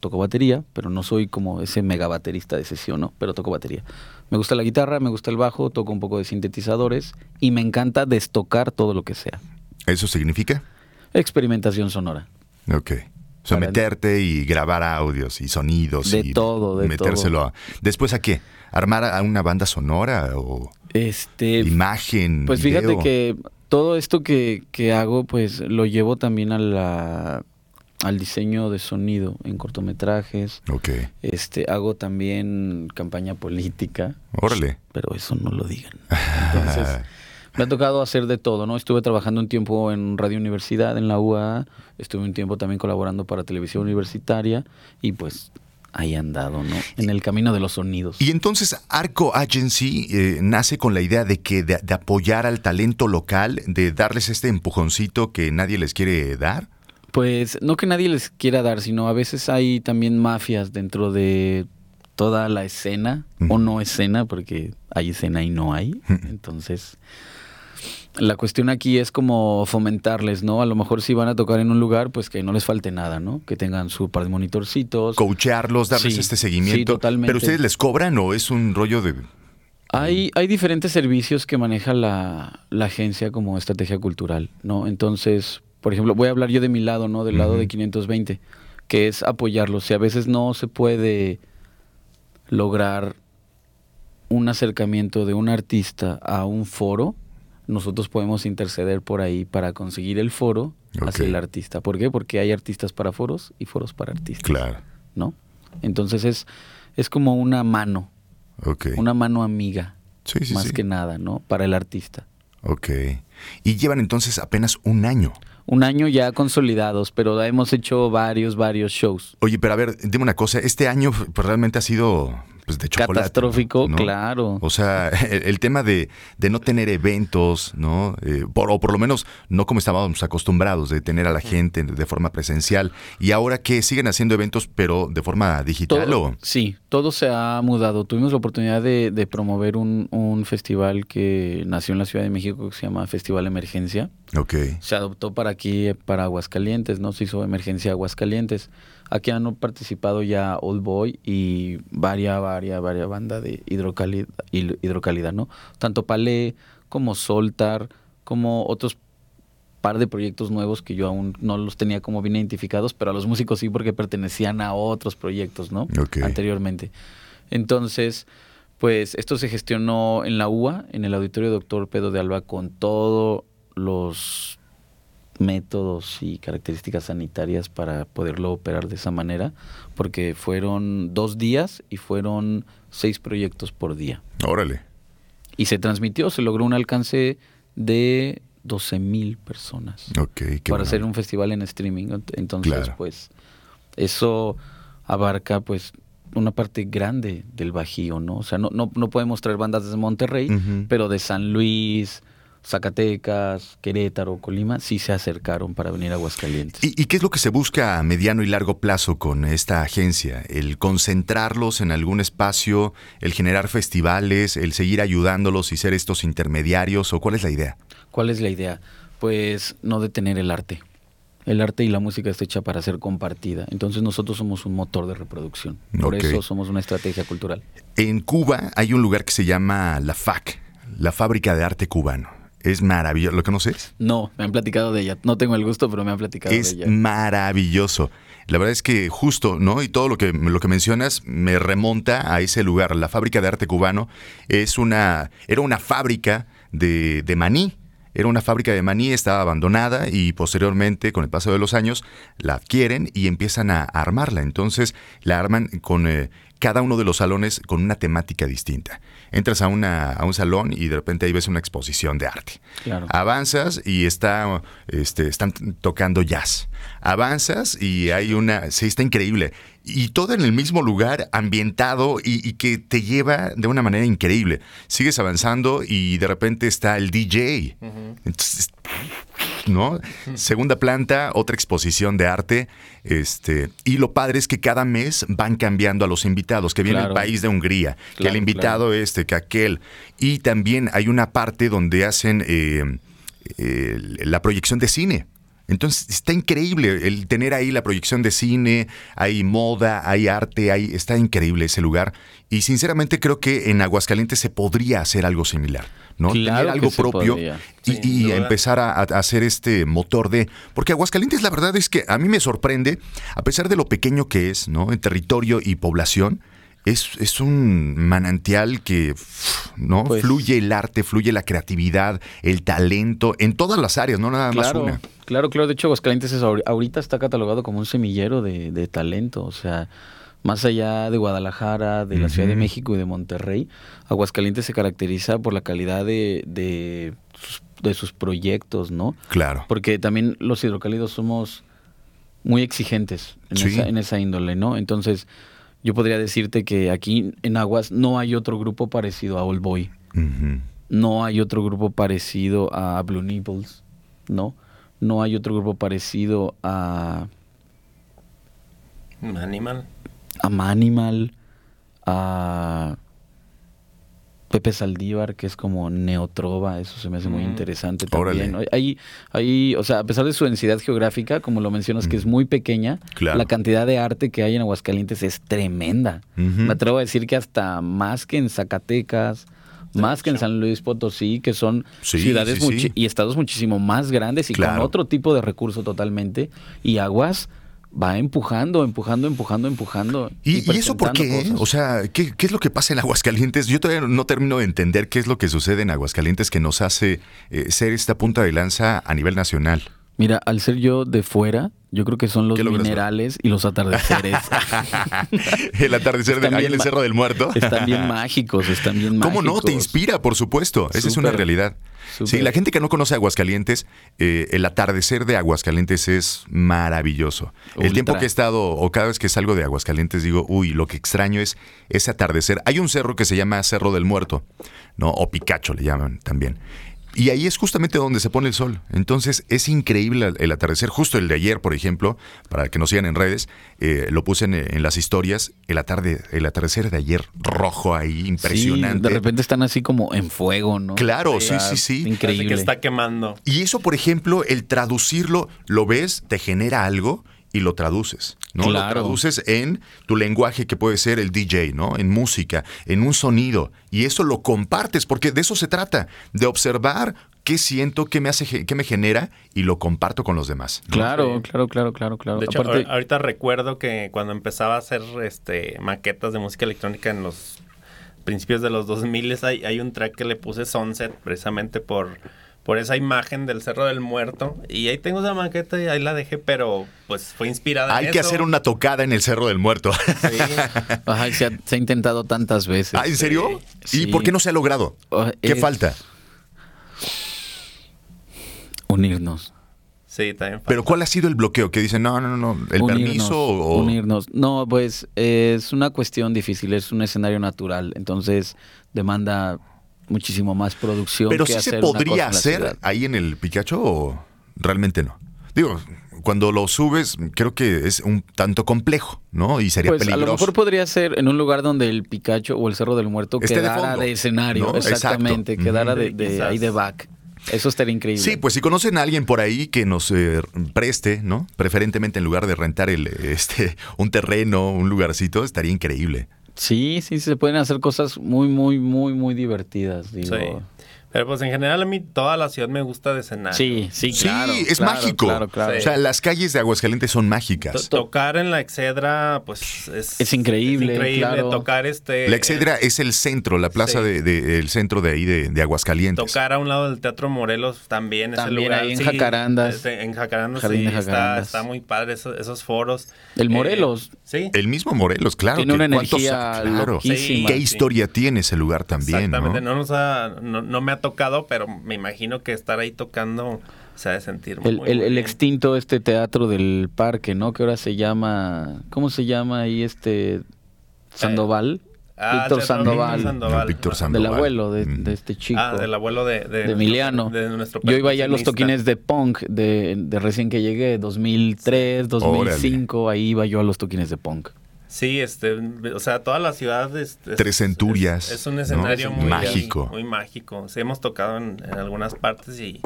toco batería, pero no soy como ese mega baterista de sesión, ¿no? Pero toco batería. Me gusta la guitarra, me gusta el bajo, toco un poco de sintetizadores y me encanta destocar todo lo que sea. ¿Eso significa? Experimentación sonora. Ok. O sea, meterte y grabar audios y sonidos. De y todo, de metérselo todo. a. ¿Después a qué? ¿Armar a una banda sonora o Este, imagen? Pues video? fíjate que todo esto que, que hago, pues lo llevo también a la, al diseño de sonido en cortometrajes. Ok. Este, hago también campaña política. Órale. Pero eso no lo digan. Entonces, me ha tocado hacer de todo, ¿no? Estuve trabajando un tiempo en Radio Universidad, en la UAA. Estuve un tiempo también colaborando para Televisión Universitaria. Y pues ahí han dado, ¿no? En el camino de los sonidos. Y entonces Arco Agency eh, nace con la idea de que de, de apoyar al talento local, de darles este empujoncito que nadie les quiere dar. Pues no que nadie les quiera dar, sino a veces hay también mafias dentro de toda la escena, o no escena, porque hay escena y no hay. Entonces, la cuestión aquí es como fomentarles, ¿no? A lo mejor si van a tocar en un lugar, pues que no les falte nada, ¿no? Que tengan su par de monitorcitos. Coachearlos, darles Sí, este sí, seguimiento. totalmente. Pero ustedes les cobran o es un rollo de. Hay, hay diferentes servicios que maneja la, la agencia como estrategia cultural, ¿no? Entonces, por ejemplo, voy a hablar yo de mi lado, ¿no? Del lado de 520, que es apoyarlos. Si a veces no se puede lograr un acercamiento de un artista a un foro, nosotros podemos interceder por ahí para conseguir el foro hacia el artista. ¿Por qué? Porque hay artistas para foros y foros para artistas. Claro. ¿No? Entonces es, es como una mano, Ok. una mano amiga, Sí, sí, más sí. que nada, ¿no? Para el artista. Ok. Y llevan entonces apenas un año. Un año ya consolidados, pero hemos hecho varios, varios shows. Oye, pero a ver, dime una cosa. Este año pues, realmente ha sido pues, de chocolate. Catastrófico, ¿no? claro. O sea, el, el tema de, de no tener eventos, ¿no? Eh, por, o por lo menos no como estábamos acostumbrados de tener a la gente de forma presencial. Y ahora que siguen haciendo eventos, pero de forma digital Todo- o... Sí, todo se ha mudado. Tuvimos la oportunidad de, de promover un, un festival que nació en la Ciudad de México que se llama Festival Emergencia. Ok. Se adoptó para aquí, para Aguascalientes, ¿no? Se hizo Emergencia Aguascalientes. Aquí han participado ya Old Boy y varias, varias, varias bandas de hidrocálida, ¿no? Tanto Palé como Soltar, como otros par de proyectos nuevos que yo aún no los tenía como bien identificados, pero a los músicos sí porque pertenecían a otros proyectos, ¿no? Ok. Anteriormente. Entonces, pues esto se gestionó en la UA, en el Auditorio Doctor Pedro de Alba, con todos los métodos y características sanitarias para poderlo operar de esa manera, porque fueron dos días y fueron seis proyectos por día. Órale. Y se transmitió, se logró un alcance de 12 mil personas Ok, qué para bueno. hacer un festival en streaming. Ent- Entonces, Claro. pues, eso abarca, pues, una parte grande del Bajío, ¿no? O sea, no, no, no podemos traer bandas desde Monterrey, pero de San Luis, Zacatecas, Querétaro, Colima, sí se acercaron para venir a Aguascalientes. ¿Y, y qué es lo que se busca a mediano y largo plazo con esta agencia? ¿El concentrarlos en algún espacio, el generar festivales, el seguir ayudándolos y ser estos intermediarios? ¿O cuál es la idea? ¿Cuál es la idea? Pues no detener el arte. El arte y la música está hecha para ser compartida. Entonces nosotros somos un motor de reproducción. Por eso somos una estrategia cultural. En Cuba hay un lugar que se llama la FAC, la Fábrica de Arte Cubano. Es maravilloso. ¿Lo conoces? No, me han platicado de ella. No tengo el gusto, pero me han platicado Es de ella. maravilloso. La verdad es que justo, ¿no? Y todo lo que, lo que mencionas me remonta a ese lugar. La fábrica de arte cubano es una, era una fábrica de, de maní. Era una fábrica de maní, estaba abandonada y posteriormente, con el paso de los años, la adquieren y empiezan a armarla. Entonces, la arman con eh, cada uno de los salones con una temática distinta. Entras a, una, a un salón y de repente ahí ves una exposición de arte. Claro. Avanzas y está, este, están tocando jazz. Avanzas y hay una, sí, está increíble. Y todo en el mismo lugar, ambientado y, y que te lleva de una manera increíble. Sigues avanzando y de repente está el DJ. Entonces, ¿no? Segunda planta, otra exposición de arte. Este, y lo padre es que cada mes van cambiando a los invitados, que viene Claro. el país de Hungría, que Claro, el invitado este, que aquel. Y también hay una parte donde hacen eh, eh, la proyección de cine. Entonces está increíble el tener ahí la proyección de cine, hay moda, hay arte, hay, está increíble ese lugar. Y sinceramente creo que en Aguascalientes se podría hacer algo similar, ¿no? Claro tener algo propio y, empezar a, a hacer este motor de... Porque Aguascalientes la verdad es que a mí me sorprende, a pesar de lo pequeño que es, ¿no? En territorio y población, es, es un manantial que, ¿no? Pues- fluye el arte, fluye la creatividad, el talento, en todas las áreas, no nada más una. claro, claro. De hecho, Aguascalientes es ahori- ahorita está catalogado como un semillero de, de talento. O sea, más allá de Guadalajara, de la Ciudad de. México y de Monterrey, Aguascalientes se caracteriza por la calidad de, de, sus, de sus proyectos, ¿no? Claro. Porque también los hidrocálidos somos muy exigentes en, Sí. esa, en esa índole, ¿no? Entonces, yo podría decirte que aquí en Aguas no hay otro grupo parecido a All Boy. No hay otro grupo parecido a Blue Nipples, ¿no? No hay otro grupo parecido a, Animal. a Manimal, a Pepe Saldívar, que es como neotrova, eso se me hace muy Mm. interesante Órale. también. Hay, hay, o sea, a pesar de su densidad geográfica, como lo mencionas, que es muy pequeña, Claro. la cantidad de arte que hay en Aguascalientes es tremenda. Me atrevo a decir que hasta más que en Zacatecas, más que en San Luis Potosí, que son Sí, ciudades sí, sí. muchi- y estados muchísimo más grandes y con otro tipo de recurso totalmente. Y Aguas va empujando, empujando, empujando, empujando. ¿Y, y eso por qué? cosas. O sea, ¿qué, qué es lo que pasa en Aguascalientes? Yo todavía no termino de entender qué es lo que sucede en Aguascalientes que nos hace eh, ser esta punta de lanza a nivel nacional. Mira, al ser yo de fuera, yo creo que son los minerales y los atardeceres. el atardecer de ahí en el Cerro del Muerto. Están bien mágicos, están bien mágicos. ¿Cómo no? Te inspira, por supuesto. Esa es una Súper. realidad. Sí, la gente que no conoce Aguascalientes, eh, el atardecer de Aguascalientes es maravilloso. El tiempo que he estado, o cada vez que salgo de Aguascalientes, digo, uy, lo que extraño es ese atardecer. Hay un cerro que se llama Cerro del Muerto, ¿no? O Picacho le llaman también. Y ahí es justamente donde se pone el sol. Entonces es increíble el, atardecer. Justo el de ayer, por ejemplo, para que nos sigan en redes, eh, lo puse en, en las historias. El, atarde, el atardecer de ayer, rojo ahí, impresionante. Sí, de repente están así como en fuego, ¿no? Claro, sí, sí, sí. Increíble. Que está quemando. Y eso, por ejemplo, el traducirlo, lo ves, te genera algo y lo traduces, ¿no? Lo Claro. traduces en tu lenguaje que puede ser el DJ, ¿no? En música, en un sonido. Y eso lo compartes, porque de eso se trata, de observar qué siento, qué me hace, qué me genera y lo comparto con los demás. ¿no? Claro, claro, claro, claro, claro. De hecho, Aparte, ahorita recuerdo que cuando empezaba a hacer este maquetas de música electrónica en los principios de los 2000 hay, hay un track que le puse Sunset precisamente por, por esa imagen del Cerro del Muerto. Y ahí tengo esa maqueta y ahí la dejé, pero pues fue inspirada Hay en que eso. hacer una tocada en el Cerro del Muerto. Ajá, se, ha, se ha intentado tantas veces. Ah, ¿En serio? Sí. ¿Y por qué no se ha logrado? ¿Qué es- falta? Unirnos. Sí, también Pero ¿cuál ha sido el bloqueo? Que dicen, no, no, no, el Unirnos, permiso o... Unirnos. No, pues es una cuestión difícil, es un escenario natural, entonces demanda muchísimo más producción. Pero que sí se hacer podría hacer ahí en el Picacho o realmente no. Digo, cuando lo subes, creo que es un tanto complejo, ¿no? Y sería Pues a lo peligroso. mejor podría ser en un lugar donde el Picacho o el Cerro del Muerto quedara fondo, de, escenario, ¿no? Exacto. exactamente, quedara de, de ahí de back. Eso estaría increíble. Sí, pues si conocen a alguien por ahí que nos eh, preste, ¿no? Preferentemente en lugar de rentar el, este, un terreno, un lugarcito, estaría increíble. Sí, sí, se pueden hacer cosas muy, muy, muy, muy divertidas. Digo. Pero pues en general a mí toda la ciudad me gusta de escenario. Sí, sí, Sí, claro. es claro, mágico. Claro, claro. O sea, las calles de Aguascalientes son To- mágicas. tocar en la Excedra, pues es, Es increíble, es increíble. claro. Tocar este. La Excedra es el centro, la plaza Sí. de, de- el centro de ahí de, de Aguascalientes. Tocar a un lado del Teatro Morelos también, ese También lugar. ahí en sí, Jacarandas. este, en Jacarandas, Jardín sí, de está, Jacarandas. está muy padre esos, esos foros. El Eh, Morelos. sí. El mismo Morelos, claro. Tiene que una energía claro. loquísima. ¿Qué Sí. historia tiene ese lugar también? Exactamente, ¿no? no, nos ha, no, no me ha tocado, pero me imagino que estar ahí tocando se ha de sentir muy, El, muy el- extinto este teatro del parque, ¿no? Que ahora se llama, ¿cómo se llama ahí este Sandoval? Ah, Víctor Sandoval. Víctor Sandoval. No, Víctor Ajá. Sandoval. Del abuelo de, Mm. de este chico. Ah, del abuelo de, de, de nuestro- Emiliano. de nuestro Yo iba allá a los toquines de punk de, de recién que llegué, 2003, 2005, ahí iba yo a los toquines de punk. Sí, este, o sea, toda la ciudad es, es- Tres centurias, Es, es un escenario Es muy mágico. Muy mágico. Sí, hemos tocado en, en algunas partes y,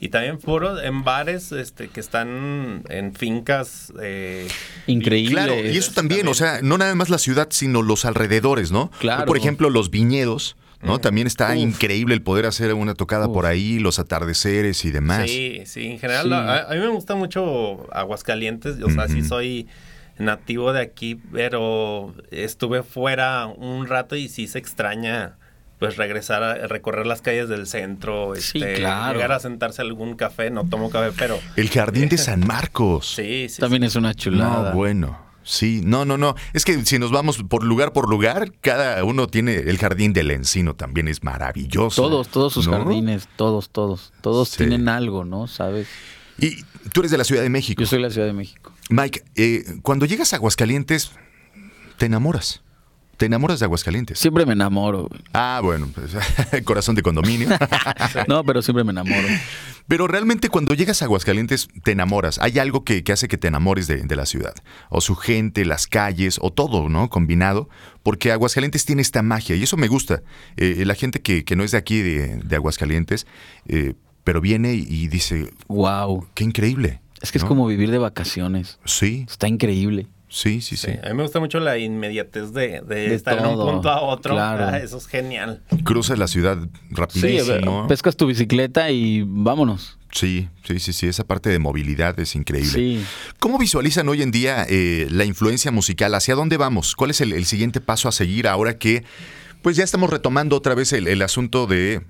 y también foros en bares este, que están en fincas. Eh, Increíble. Claro, y eso también, o sea, no nada más la ciudad, sino los alrededores, ¿no? Claro. Por ejemplo, los viñedos, ¿no? También está Uf. increíble el poder hacer una tocada Uf. por ahí, los atardeceres y demás. Sí, sí, en general Sí. A, a mí me gusta mucho Aguascalientes, o sea, sí soy nativo de aquí, pero estuve fuera un rato y sí se extraña pues regresar a recorrer las calles del centro, Sí, este, claro. llegar a sentarse a algún café, no tomo café, pero El jardín de San Marcos. sí, sí, También sí. es una chulada. No, bueno. Sí, no, no, no. Es que si nos vamos por lugar por lugar, cada uno tiene el jardín del encino, también es maravilloso. Todos, todos sus ¿no? jardines, todos, todos. Todos Sí. tienen algo, ¿no? ¿Sabes? Y tú eres de la Ciudad de México. Yo soy de la Ciudad de México. Mike, eh, cuando llegas a Aguascalientes, te enamoras. Te enamoras de Aguascalientes. Siempre me enamoro. güey. Ah, bueno, pues, corazón de condominio. No, pero siempre me enamoro. Pero realmente cuando llegas a Aguascalientes te enamoras. Hay algo que, que hace que te enamores de, de la ciudad. O su gente, las calles, o todo, ¿no? Combinado. Porque Aguascalientes tiene esta magia y eso me gusta. Eh, la gente que, que no es de aquí, de, de Aguascalientes, eh, pero viene y, dice, Wow. qué increíble. Es que es ¿no? como vivir de vacaciones. Sí, Está increíble. sí, sí, sí. Sí, a mí me gusta mucho la inmediatez de, de De estar en un todo, punto a otro. claro. Ah, eso es genial. Cruzas la ciudad Sí, rapidísimo. pescas tu bicicleta y vámonos. Sí, sí, sí, sí. Esa parte de movilidad es increíble. Sí. ¿Cómo visualizan hoy en día eh, la influencia musical? ¿Hacia dónde vamos? ¿Cuál es el, el siguiente paso a seguir ahora que pues ya estamos retomando otra vez el, el asunto de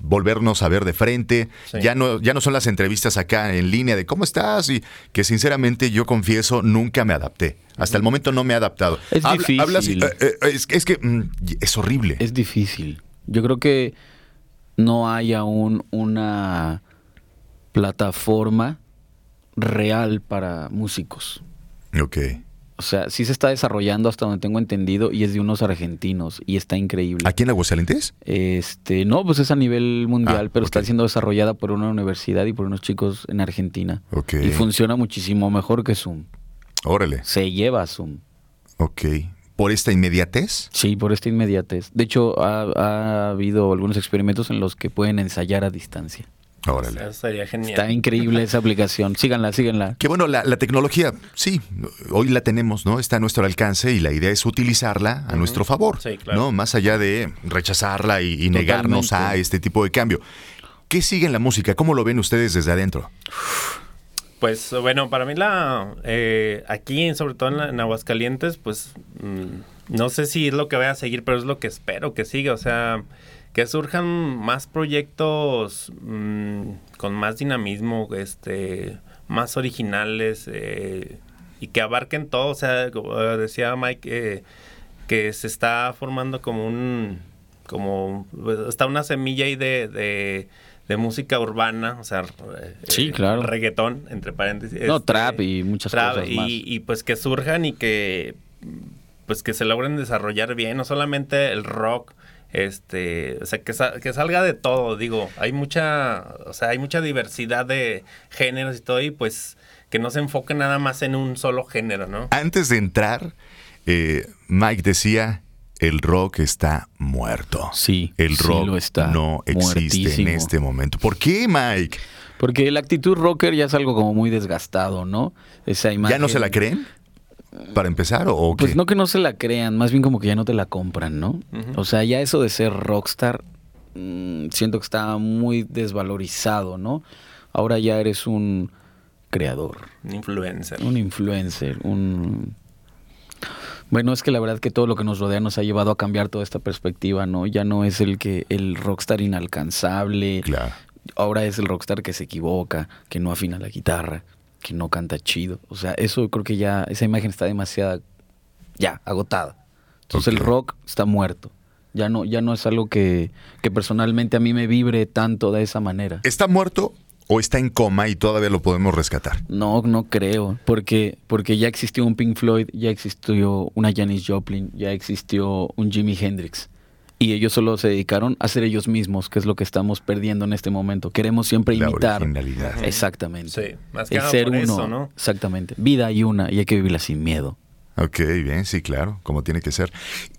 volvernos a ver de frente. Sí. Ya no, ya no son las entrevistas acá en línea de cómo estás y que sinceramente yo confieso nunca me adapté. Hasta el momento no me he adaptado. Es difícil. hablas- eh, eh, es, es que mm, es horrible. Es difícil. Yo creo que no hay aún una plataforma real para músicos. Ok. O sea, sí se está desarrollando hasta donde tengo entendido y es de unos argentinos y está increíble. ¿Aquí en Aguascalientes? Este, no, pues es a nivel mundial, Ah, pero está siendo desarrollada por una universidad y por unos chicos en Argentina. Ok. Y funciona muchísimo mejor que Zoom. Órale. Se lleva Zoom. Ok. ¿Por esta inmediatez? Sí, por esta inmediatez. De hecho, ha, ha habido algunos experimentos en los que pueden ensayar a distancia. Órale. Eso sería genial. Está increíble esa aplicación. Síganla, síganla. Que bueno, la, la tecnología, sí, hoy la tenemos, ¿no? Está a nuestro alcance y la idea es utilizarla a nuestro favor, Sí, claro. ¿no? Más allá de rechazarla y, y negarnos a este tipo de cambio. ¿Qué sigue en la música? ¿Cómo lo ven ustedes desde adentro? Pues bueno, para mí la eh, aquí, sobre todo en, la- en Aguascalientes, pues mm, no sé si es lo que voy a seguir, pero es lo que espero que siga. O sea, que surjan más proyectos mm, con más dinamismo, este, más originales eh, y que abarquen todo. O sea, como decía Mike, eh, que se está formando como un, como está una semilla ahí de, de, de música urbana, o sea, eh, Sí, eh, claro. reggaetón, entre paréntesis. No, este, trap y muchas trap, cosas y, más. y pues que surjan y que pues que se logren desarrollar bien, no solamente el rock, este, o sea, que, sa- que salga de todo, digo, hay mucha, o sea, hay mucha diversidad de géneros y todo, y pues que no se enfoque nada más en un solo género, ¿no? Antes de entrar, eh, Mike decía, el rock está muerto. Sí, El sí rock lo está. no existe en este momento. ¿Por qué, Mike? Porque la actitud rocker ya es algo como muy desgastado, ¿no? Esa imagen. ¿Ya no se la creen? ¿Para empezar o, qué? Pues no que no se la crean, más bien como que ya no te la compran, ¿no? O sea, ya eso de ser rockstar, mm, siento que está muy desvalorizado, ¿no? Ahora ya eres un creador, Un influencer. un influencer, un... Bueno, es que la verdad que todo lo que nos rodea nos ha llevado a cambiar toda esta perspectiva, ¿no? Ya no es el que el rockstar inalcanzable. Claro. Ahora es el rockstar que se equivoca, que no afina la guitarra, que no canta chido. O sea, eso creo que ya, esa imagen está demasiado, ya, agotada. Entonces el rock está muerto. Ya no, ya no es algo que, que personalmente a mí me vibre tanto de esa manera. ¿Está muerto o está en coma y todavía lo podemos rescatar? No, no creo, porque, porque ya existió un Pink Floyd, ya existió una Janis Joplin, ya existió un Jimi Hendrix. Y ellos solo se dedicaron a ser ellos mismos, que es lo que estamos perdiendo en este momento. Queremos siempre La imitar. originalidad. Exactamente. Sí, más que El nada ser por uno. eso, ¿no? Exactamente. Vida hay una y hay que vivirla sin miedo. Ok, bien, sí, claro, como tiene que ser.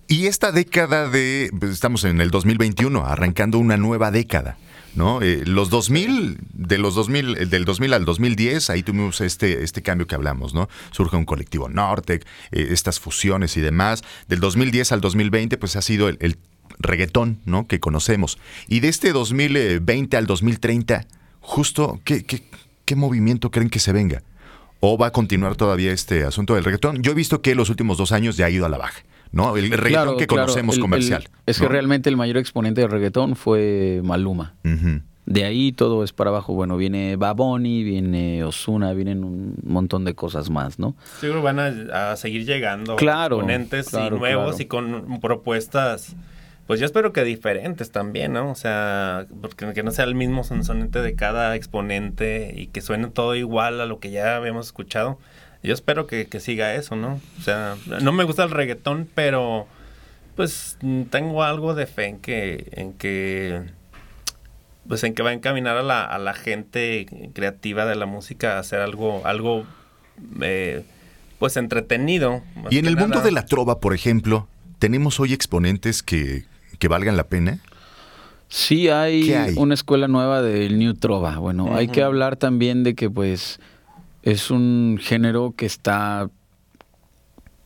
Y esta década de, pues, estamos en el 2021, arrancando una nueva década, ¿no? Eh, los 2000, de los 2000, eh, del 2000 al 2010, ahí tuvimos este, este cambio que hablamos, ¿no? Surge un colectivo Nortec, eh, estas fusiones y demás. Del 2010 al 2020, pues ha sido el, el reggaetón, ¿no? Que conocemos. Y de este 2020 al 2030, justo, ¿qué, qué, qué movimiento creen que se venga? ¿O va a continuar todavía este asunto del reggaetón? Yo he visto que los últimos dos años ya ha ido a la baja, ¿no? El reggaetón Claro, que claro, conocemos el- comercial. el- es que realmente el mayor exponente del reggaetón fue Maluma. De ahí todo es para abajo. Bueno, viene Baboni, viene Osuna, vienen un montón de cosas más, ¿no? Que van a, a seguir llegando Claro, exponentes claro, y nuevos claro. y con propuestas, pues yo espero que diferentes también, ¿no? O sea, porque que no sea el mismo sonsonete de cada exponente y que suene todo igual a lo que ya habíamos escuchado. Yo espero que, que siga eso, ¿no? O sea, no me gusta el reggaetón, pero pues tengo algo de fe en que, en que pues en que va a encaminar a la, a la gente creativa de la música a hacer algo, algo eh, pues entretenido. Y en el mundo de la trova, por ejemplo, ¿tenemos hoy exponentes que, que valgan la pena? Sí hay, una escuela nueva del New Trova. Bueno, hay que hablar también de que pues es un género que está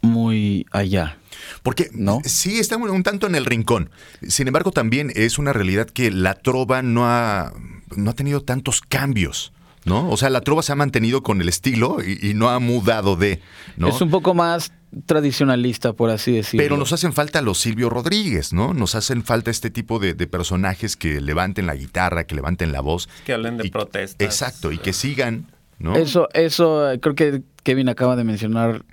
muy allá. Porque ¿No? sí, está un, un tanto en el rincón. Sin embargo, también es una realidad que la trova no ha, no ha tenido tantos cambios, ¿no? O sea, la trova se ha mantenido con el estilo y, y no ha mudado de, ¿no? Es un poco más tradicionalista, por así decirlo. Pero nos hacen falta los Silvio Rodríguez, ¿no? Nos hacen falta este tipo de, de personajes que levanten la guitarra, que levanten la voz. Que hablen de Y- protestas. Exacto, y que sigan, ¿no? Eso, eso, creo que Kevin acaba de mencionar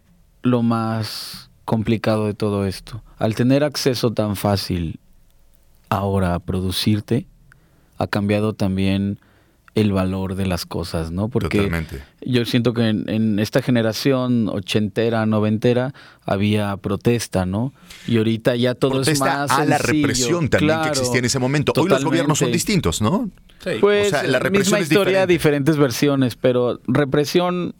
lo más complicado de todo esto. Al tener acceso tan fácil ahora a producirte, ha cambiado también el valor de las cosas, ¿no? Porque Totalmente. yo siento que en, en esta generación ochentera, noventera, había protesta, ¿no? Y ahorita ya todo es Protesta más a la represión también que existía en ese momento. Hoy los gobiernos son distintos, ¿no? Pues, o sea, la represión misma es historia, diferente. diferentes versiones, pero represión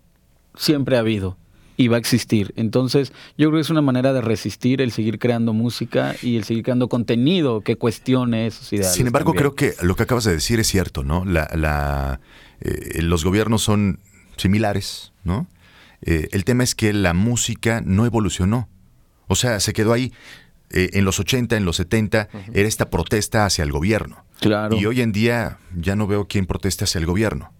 siempre ha habido y va a existir. Entonces, yo creo que es una manera de resistir el seguir creando música y el seguir creando contenido que cuestione esos ideales. Sin embargo, también. creo que lo que acabas de decir es cierto, ¿no? La, la, eh, los gobiernos son similares, ¿no? Eh, el tema es que la música no evolucionó. O sea, se quedó ahí. Eh, en los 80, en los 70, era esta protesta hacia el gobierno. Claro. Y hoy en día ya no veo quién proteste hacia el gobierno.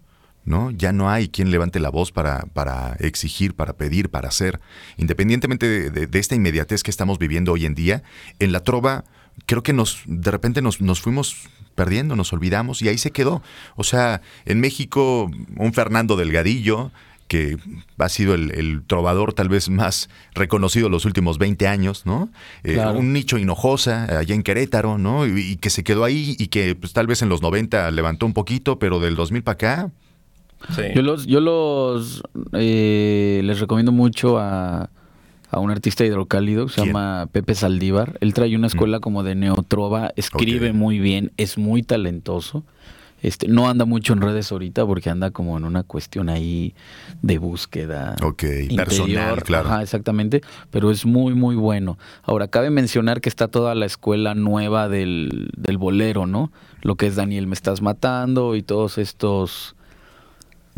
¿No? Ya no hay quien levante la voz para, para exigir, para pedir, para hacer. Independientemente de, de- de esta inmediatez que estamos viviendo hoy en día, en la trova creo que nos de repente nos, nos fuimos perdiendo, nos olvidamos y ahí se quedó. O sea, en México, un Fernando Delgadillo, que ha sido el, el trovador tal vez más reconocido los últimos 20 años, ¿no? Eh, Claro. Un nicho Hinojosa, allá en Querétaro, ¿no? Y, y que se quedó ahí y que pues, tal vez en los 90 levantó un poquito, pero del 2000 para acá, Yo los, yo los eh, les recomiendo mucho a, a un artista hidrocálido que se llama Pepe Saldívar. Él trae una escuela como de neotrova, escribe muy bien, es muy talentoso. Este, no anda mucho en redes ahorita porque anda como en una cuestión ahí de búsqueda. Ok, interior. personal, claro. Ajá, exactamente, pero es muy, muy bueno. Ahora, cabe mencionar que está toda la escuela nueva del, del bolero, ¿no? Lo que es Daniel Me Estás Matando y todos estos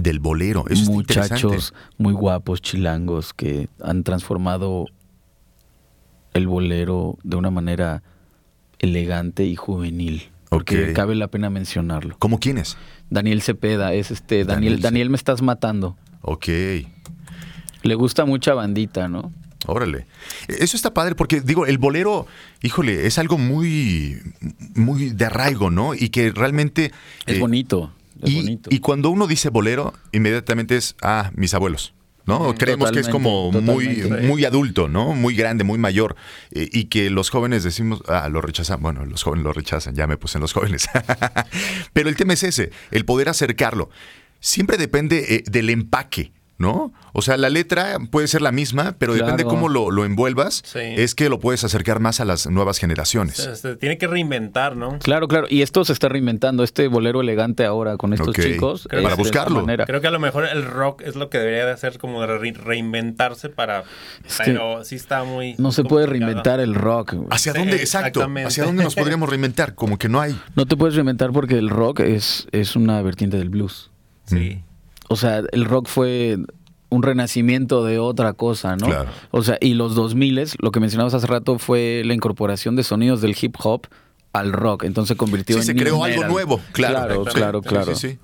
del bolero. Eso muchachos muy guapos, chilangos, que han transformado el bolero de una manera elegante y juvenil. Porque cabe la pena mencionarlo. ¿Cómo quiénes? Daniel Cepeda, es este, Daniel, Daniel Daniel, me estás matando. Ok. Le gusta mucha bandita, ¿no? Órale. Eso está padre porque, digo, el bolero, híjole, es algo muy, muy de arraigo, ¿no? Y que realmente... Es eh, bonito. Es y, bonito. y cuando uno dice bolero, inmediatamente es, ah, mis abuelos. ¿No? Mm, Creemos que es como muy, muy adulto, ¿no? Muy grande, muy mayor. eh, y que los jóvenes decimos, ah, lo rechazan. Bueno, los jóvenes lo rechazan, ya me puse en los jóvenes. Pero el tema es ese, el poder acercarlo. Siempre depende eh, del empaque, ¿no? O sea, la letra puede ser la misma, pero depende cómo lo, lo envuelvas, Sí. es que lo puedes acercar más a las nuevas generaciones. Se, se tiene que reinventar, ¿no? Claro, claro. Y esto se está reinventando. Este bolero elegante ahora con estos chicos. Para es de esta buscarlo. manera. Creo que a lo mejor el rock es lo que debería de hacer, como de re- reinventarse para... Es que pero sí está muy... No se puede reinventar el rock. ¿Hacia Sí, dónde? Exacto. exactamente. ¿Hacia dónde nos podríamos reinventar? Como que no hay. No te puedes reinventar porque el rock es, es una vertiente del blues. Sí. O sea, el rock fue un renacimiento de otra cosa, ¿no? Claro. O sea, y los 2000 lo que mencionabas hace rato fue la incorporación de sonidos del hip hop al rock. Entonces se convirtió Sí, en se creó new algo metal. nuevo, claro. Claro, claro, sí, claro. Sí, sí.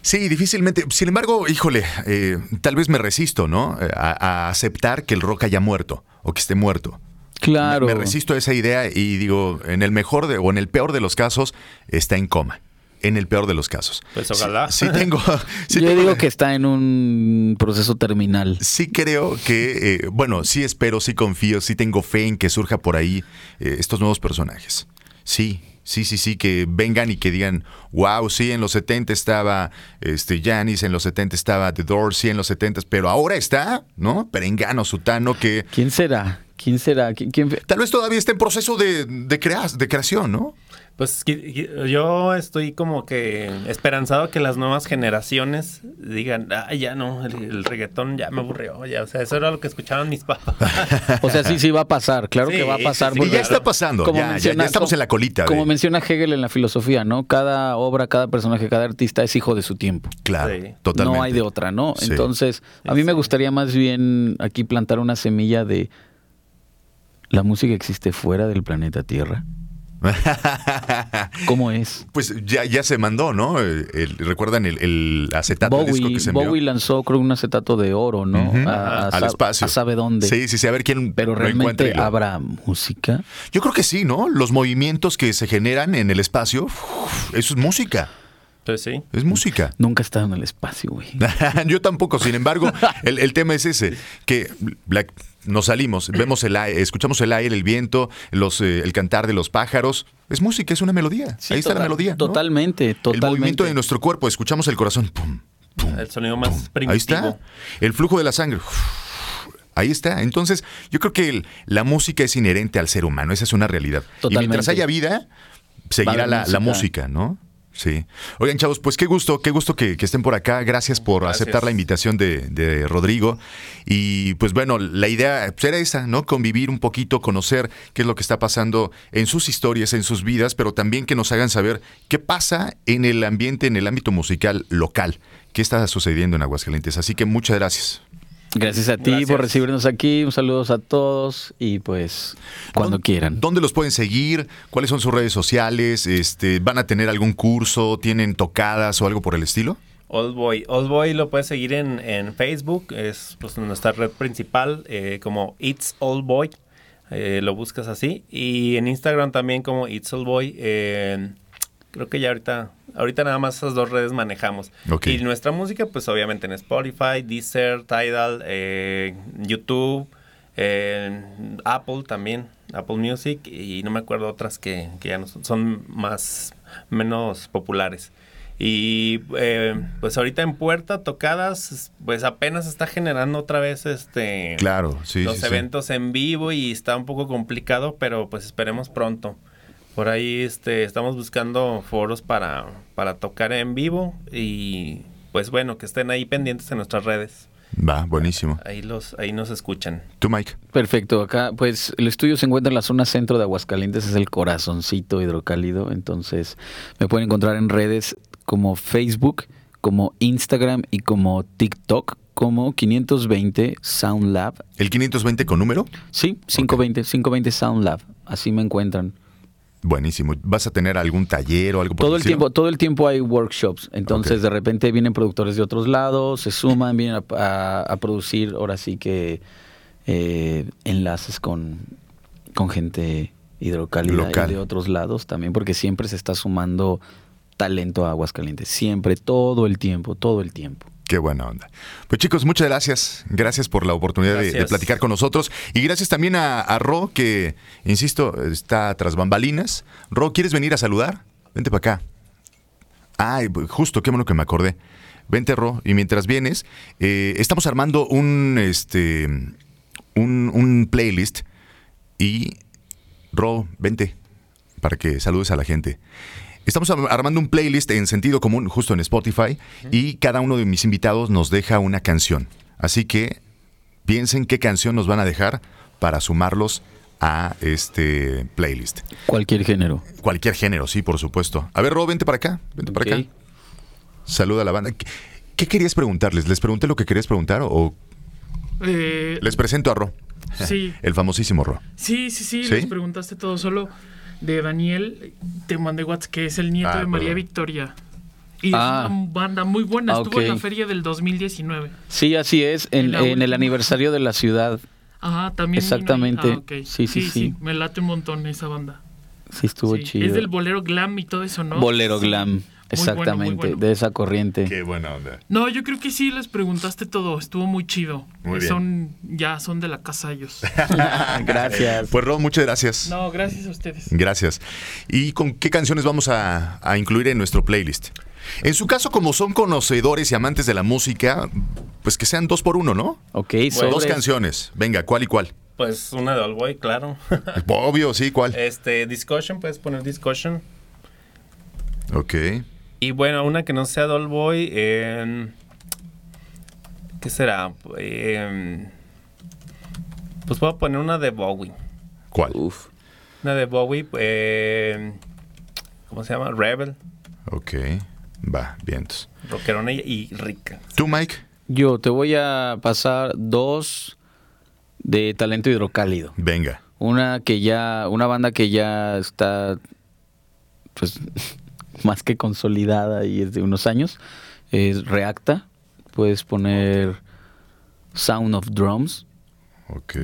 Sí, difícilmente. Sin embargo, híjole, eh, tal vez me resisto, ¿no? Eh, A, a aceptar que el rock haya muerto o que esté muerto. Claro. Me, me resisto a esa idea y digo, en el mejor de, o en el peor de los casos, está en coma. En el peor de los casos. Pues ojalá. Sí, sí tengo. sí Yo tengo digo que está en un proceso terminal. Sí creo que, eh, bueno, sí espero, sí confío, sí tengo fe en que surja por ahí eh, estos nuevos personajes. Sí, sí, sí, sí, que vengan y que digan, wow, sí, en los 70 estaba este Janis, en los 70 estaba The Doors, sí, en los 70, pero ahora está, ¿no? Perengano, Sutano, que ¿Quién será? ¿Quién será? ¿Quién, quién- tal vez todavía está en proceso de, de, crea- de creación, ¿no? Pues yo estoy como que esperanzado que las nuevas generaciones digan, ah, ya no, el, el reggaetón ya me aburrió, ya, o sea, eso era lo que escuchaban mis papás. O sea, sí, sí va a pasar. Claro Sí, que va a pasar. sí, sí, Y ya está pasando, como ya, ya, menciona- ya estamos como- en la colita. de- Como menciona Hegel en la filosofía, ¿no? Cada obra, cada personaje, cada artista es hijo de su tiempo. claro, Sí. totalmente. No hay de otra, ¿no? Sí. Entonces, a mí me gustaría más bien aquí plantar una semilla de la música existe fuera del planeta Tierra. ¿Cómo es? Pues ya, ya se mandó, ¿no? El- el- ¿Recuerdan el, el acetato del disco Bowie, que se envió? Bowie lanzó creo un acetato de oro, ¿no? Ujú. A- a Al espacio. a sabe dónde. Sí, sí, sí, a ver quién Pero lo realmente lo- habrá música. Yo creo que sí, ¿no? Los movimientos que se generan en el espacio, eso es música. Pues sí. Es música. Nunca he estado en el espacio, güey. Yo tampoco, sin embargo, el, el tema es ese, que la- nos salimos, vemos el aire, escuchamos el aire, el viento, los, eh, el cantar de los pájaros. Es música, es una melodía. Sí, Ahí está la melodía. ¿no? Totalmente, El totalmente. movimiento de nuestro cuerpo, escuchamos el corazón. pum, El sonido más primitivo. Ahí está. El flujo de la sangre. Ahí está. Entonces, yo creo que el- la música es inherente al ser humano. Esa es una realidad. Y Totalmente. mientras haya vida, seguirá la, la música, ¿no? Sí. Oigan, chavos, pues qué gusto, qué gusto que, que estén por acá. Gracias por Gracias. aceptar la invitación de, de Rodrigo. Y pues bueno, la idea pues, era esa, ¿no? Convivir un poquito, conocer qué es lo que está pasando en sus historias, en sus vidas, pero también que nos hagan saber qué pasa en el ambiente, en el ámbito musical local. ¿Qué está sucediendo en Aguascalientes? Así que muchas gracias. Gracias a ti Gracias. por recibirnos aquí. Un saludo a todos y pues cuando ¿Dó- quieran. ¿Dónde los pueden seguir? ¿Cuáles son sus redes sociales? Este, ¿Van a tener algún curso? ¿Tienen tocadas o algo por el estilo? Old Boy. Old Boy lo puedes seguir en, en Facebook, es pues, nuestra red principal, eh, como It's Old Boy. eh, lo buscas así. Y en Instagram también como It's Old Boy. eh, creo que ya ahorita, ahorita nada más esas dos redes manejamos. Y nuestra música, pues obviamente en Spotify, Deezer, Tidal, eh, YouTube, Apple también, Apple Music y no me acuerdo otras que, que ya no son, son más, menos populares. Y eh, pues ahorita en Puerta Tocadas, pues apenas está generando otra vez este Claro, sí. los sí, sí. eventos en vivo y está un poco complicado, pero pues esperemos pronto. Por ahí este estamos buscando foros para, para tocar en vivo y pues bueno, que estén ahí pendientes en nuestras redes. Va, buenísimo. Ahí los ahí nos escuchan. ¿Tú, Mike? Perfecto, acá pues el estudio se encuentra en la zona centro de Aguascalientes, es el corazoncito hidrocálido, entonces me pueden encontrar en redes como Facebook, como Instagram y como TikTok como 520 Sound Lab. ¿El 520 con número? Sí, 520, 520 Sound Lab, así me encuentran. Buenísimo. ¿Vas a tener algún taller o algo por Todo el tiempo, todo el tiempo hay workshops. Entonces de repente vienen productores de otros lados, se suman, vienen a, a- a producir ahora sí que eh, enlaces con, con gente hidrocálida Local. y de otros lados también, porque siempre se está sumando talento a Aguascalientes. Siempre, todo el tiempo, todo el tiempo. Qué buena onda. Pues chicos, muchas gracias. Gracias por la oportunidad de- platicar con nosotros. Y gracias también a, a Ro, que, insisto, está tras bambalinas. Ro, ¿quieres venir a saludar? Vente para acá. Ay, justo, qué bueno que me acordé. Vente, Ro. Y mientras vienes, eh, estamos armando un, este, un, un playlist. Y, Ro, vente para que saludes a la gente. Estamos ar- armando un playlist en sentido común, justo en Spotify, y cada uno de mis invitados nos deja una canción. Así que piensen qué canción nos van a dejar para sumarlos a este playlist. Cualquier género. Cualquier género, sí, por supuesto. A ver, Ro, vente para acá. Vente para acá. Saluda a la banda. ¿Qué, qué querías preguntarles? ¿Les pregunté lo que querías preguntar o Eh, les presento a Ro? Sí. El famosísimo Ro. sí, sí, sí, ¿Sí? les preguntaste todo. Solo de Daniel, te mandé WhatsApp, que es el nieto Ah, de María perdón. Victoria. Y Ah. es una banda muy buena. Ah, Estuvo en la feria del 2019. Sí, así es, en, En la en el aniversario de la ciudad. Ajá, también. Exactamente. Ah, ok. Sí, sí, sí. Me late un montón esa banda. Sí, estuvo Sí, chido. Es del bolero glam y todo eso, ¿no? Bolero Sí. glam, Muy bueno, muy exactamente, bueno. de esa corriente. Qué buena onda. No, yo creo que sí les preguntaste todo. Estuvo muy chido. Muy bien. son, ya son de la casa ellos. Gracias. Pues Ro, muchas gracias. no, gracias a ustedes. Gracias. ¿Y con qué canciones vamos a, a incluir en nuestro playlist? En su caso, como son conocedores y amantes de la música, pues que sean dos por uno, ¿no? Ok, Bueno, sobres. Dos canciones. Venga, ¿cuál y cuál? Pues una de All Boy, claro. Obvio, sí, ¿cuál? este, Discussion, puedes poner Discussion. Ok. Y bueno, una que no sea Doll Boy, eh, ¿qué será? Eh, pues puedo poner una de Bowie. ¿Cuál? Uf. Una de Bowie, eh, ¿cómo se llama? Rebel, Ok. Va, vientos. rockerona y, y rica. ¿Tú, Mike? Yo te voy a pasar dos de talento hidrocálido. Venga. Una que ya, una banda que ya está, pues, más que consolidada y es de unos años, es Reacta. Puedes poner Sound of Drums. Ok.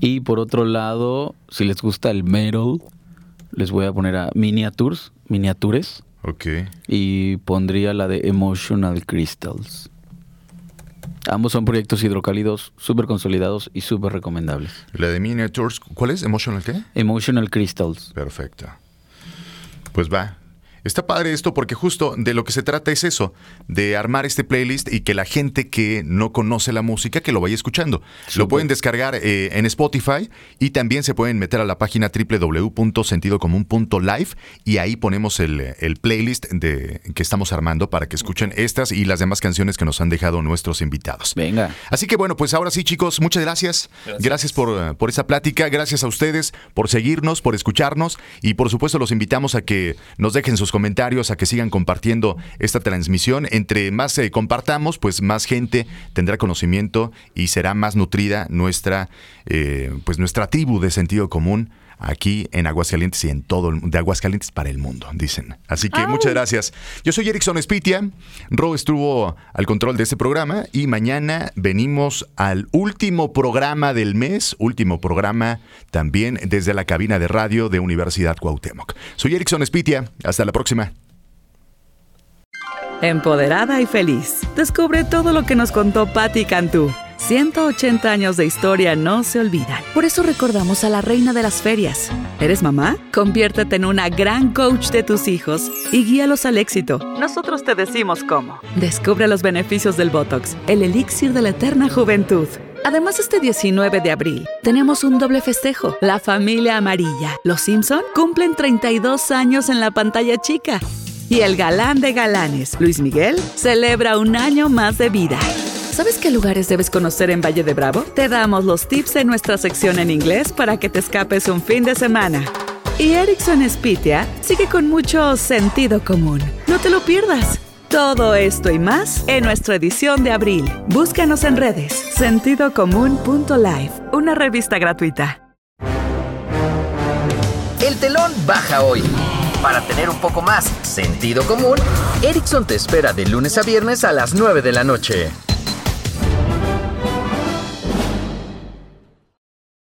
Y por otro lado, si les gusta el metal, les voy a poner a Miniatures, Miniatures. Ok. Y pondría la de Emotional Crystals. Ambos son proyectos hidrocálidos súper consolidados y súper recomendables. La de Miniatures, ¿cuál es? ¿Emotional qué? Emotional Crystals. Perfecto. Pues va. Está padre esto porque justo de lo que se trata es eso, de armar este playlist y que la gente que no conoce la música que lo vaya escuchando. Lo pueden descargar eh, en Spotify y también se pueden meter a la página www.sentidocomún.live y ahí ponemos el, el playlist de, que estamos armando para que escuchen estas y las demás canciones que nos han dejado nuestros invitados. Venga. Así que bueno, pues ahora sí chicos, muchas gracias. Gracias, por, por esa plática, gracias a ustedes por seguirnos, por escucharnos y por supuesto los invitamos a que nos dejen sus comentarios, a que sigan compartiendo esta transmisión. Entre más eh, compartamos, pues más gente tendrá conocimiento y será más nutrida nuestra, eh, pues nuestra tribu de sentido común aquí en Aguascalientes y en todo el de Aguascalientes para el mundo, dicen. Así que muchas gracias. Yo soy Erickson Spitia, Ro estuvo al control de este programa y mañana venimos al último programa del mes, último programa también desde la cabina de radio de Universidad Cuauhtémoc. Soy Erickson Spitia, hasta la próxima. Empoderada y feliz. Descubre todo lo que nos contó Patti Cantú. 180 años de historia no se olvidan. Por eso recordamos a la reina de las ferias. ¿Eres mamá? Conviértete en una gran coach de tus hijos y guíalos al éxito. Nosotros te decimos cómo. Descubre los beneficios del Botox, el elixir de la eterna juventud. Además, este 19 de abril tenemos un doble festejo. La familia amarilla. Los Simpson cumplen 32 años en la pantalla chica. Y el galán de galanes, Luis Miguel, celebra un año más de vida. ¿Sabes qué lugares debes conocer en Valle de Bravo? Te damos los tips en nuestra sección en inglés para que te escapes un fin de semana. Y Erickson Spitia sigue con mucho sentido común. No te lo pierdas. Todo esto y más en nuestra edición de abril. Búscanos en redes. Sentidocomún.live, una revista gratuita. El telón baja hoy. Para tener un poco más sentido común, Erickson te espera de lunes a viernes a las 9 de la noche.